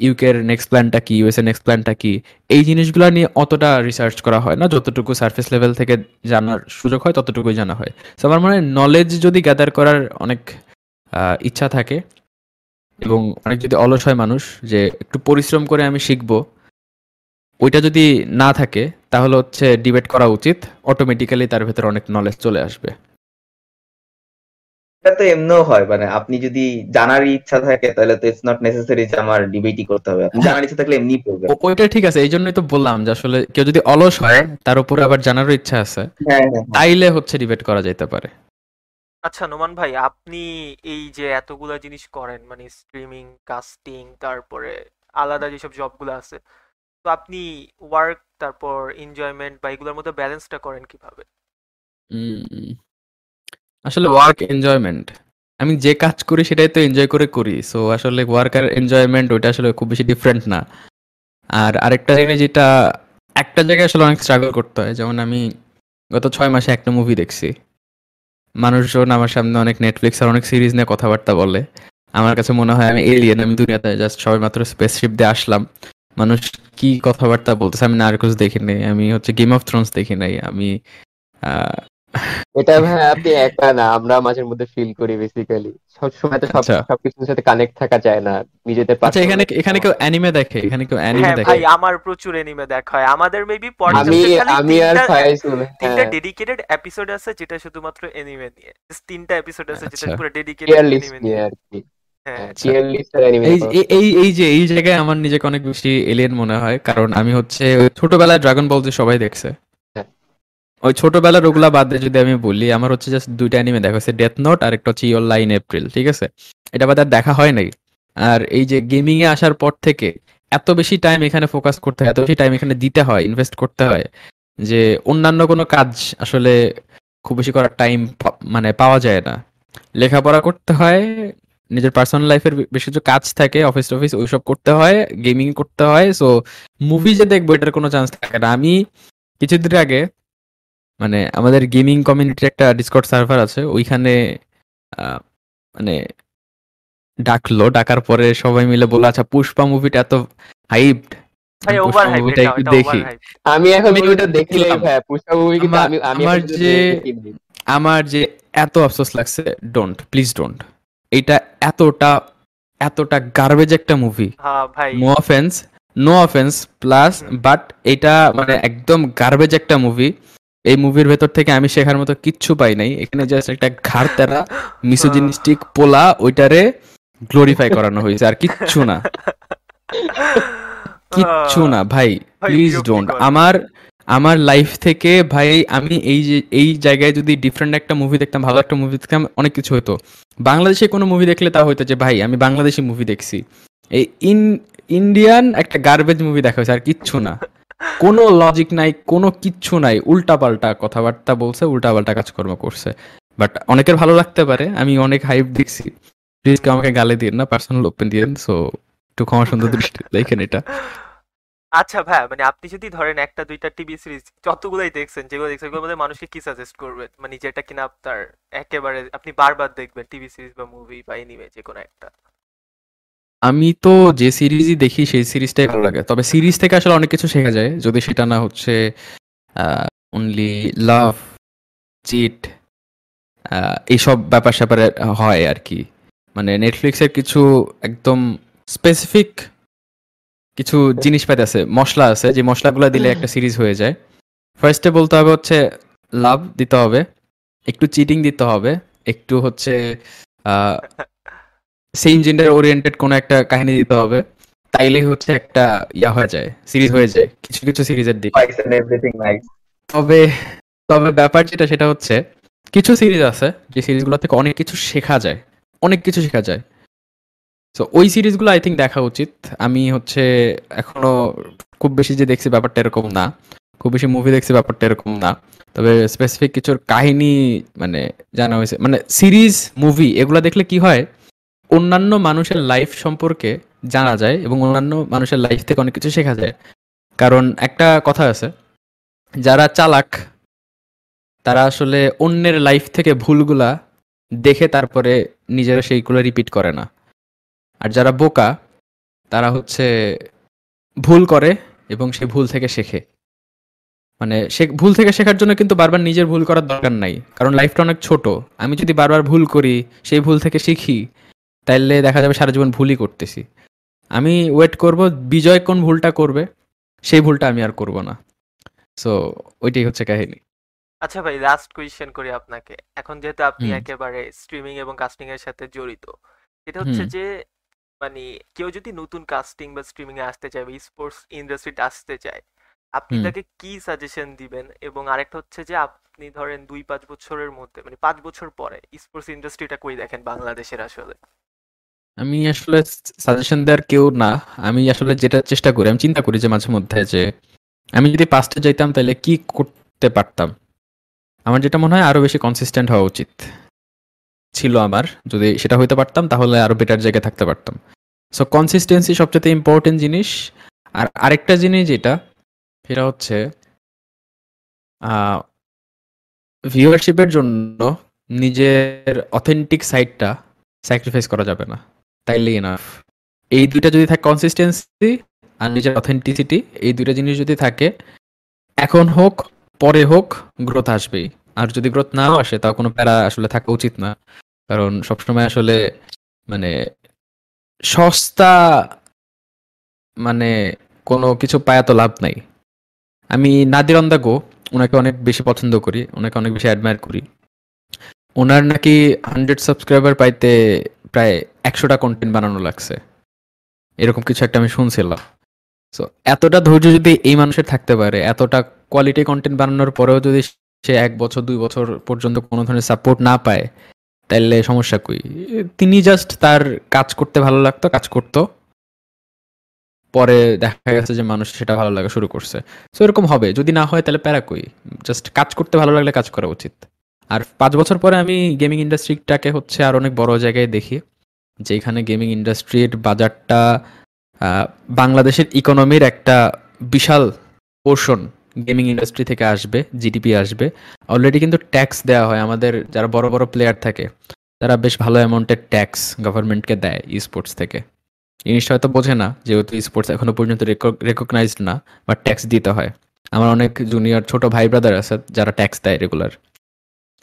ইউকের নেক্সট প্ল্যানটা কি ইউএস এর নেক্সট প্ল্যানটা কি, এই জিনিসগুলো নিয়ে অতটা রিসার্চ করা হয় না। যতটুকু সার্ফেস লেভেল থেকে জানার সুযোগ হয়, ততটুকুই জানা হয়। তো আমার মনে হয় নলেজ যদি গ্যাদার করার অনেক ইচ্ছা থাকে এবং অনেক যদি অলস হয় মানুষ যে একটু পরিশ্রম করে আমি শিখব ওইটা যদি না থাকে তাহলে হচ্ছে ডিবেট করা উচিত। অটোমেটিক্যালি তার ভেতর অনেক নলেজ চলে আসবে। এটা তো এমনিও হয় মানে আপনি যদি জানার ইচ্ছা থাকে তাহলে তো ইটস নট নেসেসারি যে আমার ডিবেটই করতে হবে। আপনি জানার ইচ্ছা থাকলে এমনি পড়বেন ও- ওইটা ঠিক আছে এই জন্যই তো বললাম যে আসলে কেউ যদি অলস হয় তার উপরে আবার জানারও ইচ্ছা আছে হ্যাঁ হ্যাঁ তাইলে হচ্ছে ডিবেট করা যেতে পারে। আচ্ছা নোমান ভাই আপনি এই যে এতগুলা জিনিস করেন মানে স্ট্রিমিং কাস্টিং তারপরে আলাদা যেসব জবগুলো আছে আপনি ওয়ার্ক তারপর এনজয়মেন্ট বা এগুলোর মধ্যে ব্যালেন্সটা করেন কীভাবে? আসলে ওয়ার্ক এনজয়মেন্ট আমি যে কাজ করি সেটাই তো এনজয় করে করি। সো আসলে ওয়ার্ক আর এনজয়মেন্ট ওইটা আসলে খুব বেশি ডিফারেন্ট না। আর আরেকটা জিনিস যেটা, একটা জায়গায় আসলে অনেক স্ট্রাগল করতে হয়। যেমন আমি গত ছয় মাসে একটা মুভি দেখছি। মানুষজন আমার সামনে অনেক নেটফ্লিক্স আর অনেক সিরিজ নিয়ে কথাবার্তা বলে। আমার কাছে মনে হয় আমি এলিয়েন আমি দুনিয়াতে জাস্ট সবাই মাত্র স্পেসশিপ দিয়ে আসলাম। মানুষ কি কথাবার্তা বলতেছে? আমি নার্কোস দেখি নাই। আমি হচ্ছে গেম অফ থ্রোনস দেখি নাই। আমি আহ, এটা ভাই আপনি একা না আমরা মাঝের মধ্যে ফিল করি বেসিক্যালি সব সময় তো সব আচ্ছা। সবকিছুর সাথে কানেক্ট থাকা যায় না নিজেদের আচ্ছা এখানে এখানে কেউ অ্যানিমে দেখে? এখানে কেউ অ্যানিমে হ্যাঁ দেখে? ভাই আমার প্রচুর এনিমে দেখা হয়। আমাদের মেবি আমি পডকাস্টে খালি আমি আর তিনটা তিনটা হ্যাঁ। ডেডিকেটেড এপিসোড আছে যেটা শুধুমাত্র এনিমে নিয়ে। তিনটা এপিসোড আছে যেটা আচ্ছা। পুরো ডেডিকেটেড নিয়ে। নিয়ে আর কি। হ্যাঁ আচ্ছা। এই এই- যে এই জায়গায় আমার নিজেকে অনেক বেশি এলিয়েন মনে হয় কারণ আমি হচ্ছে ওই ছোটবেলায় ড্রাগন বল যে সবাই দেখছে। হ্যাঁ। ওই ছোটবেলার ওগুলা বাদ দিয়ে যদি আমি বলি আমার হচ্ছে জাস্ট দুইটা অ্যানিমে দেখা হচ্ছে ডেথ নোট আর একটা হচ্ছে ইয়োর লাইন এপ্রিল ঠিক আছে? এটা বাদ আর দেখা হয় নাই। আর এই যে গেমিং এ আসার পর থেকে এত বেশি টাইম এখানে ফোকাস করতে হয় এত বেশি টাইম এখানে দিতে হয় ইনভেস্ট করতে হয় যে অন্যান্য কোনো কাজ আসলে খুব বেশি করার টাইম মানে পাওয়া যায় না। লেখাপড়া করতে হয় নিজের পার্সোনাল লাইফের বেশ কিছু কাজ থাকে অফিস টফিস ওইসব করতে হয় গেমিং করতে হয় সো মুভি যে দেখব এটার কোনো চান্স থাকে না। আমি কিছুদিন আগে মানে আমাদের গেমিং কমিউনিটির একটা ডিসকর্ড সার্ভার আছে ওইখানে আহ, মানে ডাকলো ডাকার পরে সবাই মিলে বলল আচ্ছা পুষ্পা মুভিটা এত হাইপড দেখি। আমি এখন মুভিটা দেখলাম। পুষ্পা মুভি আমার- যে- আমার যে এত আফসোস লাগছে ডোন্ট প্লিজ ডোন্ট এইটা এতটা এতটা গার্বেজ একটা movie no offence no offence plus but এটা মানে একদম গার্বেজ একটা মুভি এই মুভির ভেতর থেকে আমি শেখার মতো কিচ্ছু পাই নাই। এখানে জাস্ট একটা ঘাড় তেরা মিসোজিনিস্টিক পোলা ওইটারে গ্লোরিফাই করানো হয়েছে আর কিচ্ছু না। কিচ্ছু না ভাই প্লিজ। ডোন্ট আমার আমার লাইফ থেকে ভাই, আমি এই যে, এই জায়গায় যদি ডিফারেন্ট একটা মুভি দেখতাম, ভালো একটা মুভি দেখতাম, অনেক কিছু হতো বাংলাদেশে কোনো মুভি দেখলে তা হতো যে, ভাই, আমি বাংলাদেশি মুভি দেখছি। এই ইন ইন্ডিয়ান একটা গার্বেজ মুভি দেখা হয়েছে, আর কিচ্ছু না। কোনো লজিক নাই, কোনো কিচ্ছু নাই, উল্টাপাল্টা কথাবার্তা বলছে, উল্টাপাল্টা কাজকর্ম করছে। বাট অনেকের ভালো লাগতে পারে, আমি অনেক হাইপ দেখছি। প্লিজ আমাকে গালে দিন না পার্সোনাল ওপিনিয়ন সো একটু ক্ষমা সুন্দর দৃষ্টি দেখেন এটা। আচ্ছা ভাই মানে আপনি যদি ধরেন একটা, দুইটা টিভি সিরিজ যতগুলাই দেখছেন, যেগুলো দেখছেন, ওগুলোর মধ্যে মানুষকে কি সাজেস্ট করবেন মানে যেটা কিনা আপনার একেবারে আপনি বারবার দেখবেন টিভি সিরিজ বা মুভি বা এনিমে যে কোনো একটা। আমি তো যে সিরিজই দেখি, সেই সিরিজটাই ভালো লাগে। তবে সিরিজ থেকে আসলে অনেক কিছু শেখা যায়। যদি সেটা না হচ্ছে অনলি লাভ চিট এইসব ব্যাপার স্যাপারে হয় আর কি। মানে নেটফ্লিক্সের কিছু একদম স্পেসিফিক কিছু জিনিসপাতি আছে মশলা আছে যে মশলাগুলো দিলে একটা সিরিজ হয়ে যায়। ফার্স্টে বলতে হবে হচ্ছে লাভ দিতে হবে একটু চিটিং দিতে হবে একটু হচ্ছে সেম জেন্ডার ওরিয়েন্টেড কোনো একটা কাহিনী দিতে হবে তাইলেই হচ্ছে একটা ইয়া হয়ে যায় সিরিজ হয়ে যায় কিছু কিছু সিরিজের দিক. তবে তবে ব্যাপার যেটা সেটা হচ্ছে কিছু সিরিজ আছে যে সিরিজগুলো থেকে অনেক কিছু শেখা যায় অনেক কিছু শেখা যায়। তো ওই সিরিজগুলো আই থিঙ্ক দেখা উচিত। আমি হচ্ছে এখনও খুব বেশি যে দেখছি ব্যাপারটা এরকম না। খুব বেশি মুভি দেখছি ব্যাপারটা এরকম না। তবে স্পেসিফিক কিছুর কাহিনী মানে জানা হয়েছে। মানে সিরিজ মুভি এগুলো দেখলে কি হয়? অন্যান্য মানুষের লাইফ সম্পর্কে জানা যায় এবং অন্যান্য মানুষের লাইফ থেকে অনেক কিছু শেখা যায়। কারণ একটা কথা আছে, যারা চালাক, তারা আসলে অন্যের লাইফ থেকে ভুলগুলা দেখে তারপরে নিজেরা সেইগুলো রিপিট করে না। আর যারা বোকা তারা হচ্ছে ভুল করে এবং সে ভুল থেকে শেখে। মানে সে ভুল থেকে শেখার জন্য কিন্তু বারবার নিজের ভুল করার দরকার নাই কারণ লাইফটা অনেক ছোট। আমি যদি বারবার ভুল করি সেই ভুল থেকে শিখি তাইলে দেখা যাবে সারা জীবন ভুলই করতেছি। আমি ওয়েট করব বিজয় কোন ভুলটা করবে সেই ভুলটা আমি আর করব না। সো ওইটাই হচ্ছে কাহিনী। আচ্ছা ভাই লাস্ট কোয়েশ্চেন করি আপনাকে। এখন যেহেতু আপনি একেবারে স্ট্রিমিং এবং কাস্টিং এর সাথে জড়িত এটা হচ্ছে যে মানে কেউ যদি নতুন কাস্টিং বা স্ট্রিমিং এ আসতে চায় বা স্পোর্টস ইন্ডাস্ট্রিতে আসতে চায় আপনি তাকে কি সাজেশন দিবেন? এবং আরেকটা হচ্ছে যে আপনি ধরেন দুই পাঁচ বছরের মধ্যে মানে পাঁচ বছর পরে স্পোর্টস ইন্ডাস্ট্রিটা কই দেখেন বাংলাদেশের আসলে? আমি আসলে সাজেশন দেওয়ার কেউ না। আমি আসলে যেটা চেষ্টা করি আমি চিন্তা করি যে মাঝে মধ্যে যে আমি যদি পাস্টে যাইতাম তাহলে কি করতে পারতাম? আমার যেটা মনে হয় আরও বেশি কনসিস্টেন্ট হওয়া উচিত। ছিল আমার। যদি সেটা হইতে পারতাম, তাহলে আরও বেটার জায়গায় থাকতে পারতাম। সো কনসিস্টেন্সি সবচেয়ে ইম্পর্টেন্ট জিনিস। আর আরেকটা জিনিস যেটা, সেটা হচ্ছে ভিউয়ারশিপের জন্য নিজের অথেন্টিক সাইডটা স্যাক্রিফাইস করা যাবে না। তাইলে এনাফ এই দুইটা যদি থাকে কনসিস্টেন্সি আর নিজের অথেন্টিসিটি এই দুইটা জিনিস যদি থাকে, এখন হোক, পরে হোক গ্রোথ আসবেই। আর যদি গ্রোথ নাও আসে, তাও কোনো প্যারা আসলে থাকা উচিত না। কারণ সবসময় আসলে মানে সস্তা মানে কোনো কিছু পায়া তো লাভ নাই। আমি নাদির অন দ্য গো, ওনাকে অনেক বেশি পছন্দ করি, ওনাকে অনেক বেশি অ্যাডমায়ার করি। ওনার নাকি হান্ড্রেড সাবস্ক্রাইবার পাইতে প্রায় একশোটা কন্টেন্ট বানানো লাগছে। এরকম কিছু একটা আমি শুনছিলাম। সো এতটা ধৈর্য যদি এই মানুষের থাকতে পারে, এতটা কোয়ালিটি কন্টেন্ট বানানোর পরেও যদি সে এক বছর, দুই বছর পর্যন্ত কোনো ধরনের সাপোর্ট না পায় তাহলে সমস্যা কই? তিনি জাস্ট তার কাজ করতে ভালো লাগতো, কাজ করতো। পরে দেখা গেছে যে মানুষ সেটা ভালো লাগা শুরু করছে। সো এরকম হবে, যদি না হয় তাহলে প্যারা কই? জাস্ট কাজ করতে ভালো লাগলে কাজ করা উচিত। আর পাঁচ বছর পরে আমি গেমিং ইন্ডাস্ট্রিটাকে হচ্ছে আর অনেক বড় জায়গায় দেখি যেখানে গেমিং ইন্ডাস্ট্রির বাজারটা বাংলাদেশের ইকোনমির একটা বিশাল পোর্শন গেমিং ইন্ডাস্ট্রি থেকে আসবে জিডিপি আসবে। অলরেডি কিন্তু ট্যাক্স দেওয়া হয়। আমাদের যারা বড় বড় প্লেয়ার থাকে তারা বেশ ভালো অ্যামাউন্টের ট্যাক্স গভর্নমেন্টকে দেয় ই স্পোর্টস থেকে। জিনিসটা হয়তো বোঝে না যেহেতু স্পোর্টস এখনও পর্যন্ত রেকগনাইজড না বা ট্যাক্স দিতে হয়। আমার অনেক জুনিয়র ছোট ভাই ব্রাদার আছে যারা ট্যাক্স দেয় রেগুলার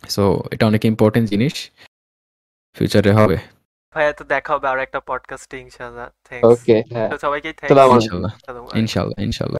সো এটা অনেক ইম্পর্টেন্ট জিনিস। ফিউচারে হবে। ভাইয়া তো দেখা হবে আরও একটা পডকাস্টে ইনশাআল্লাহ। থ্যাঙ্কস ওকে হ্যাঁ। সবাইকে থ্যাঙ্কস আলাইকুম। ইনশাল্লাহ ইনশাল্লাহ ইনশাল্লাহ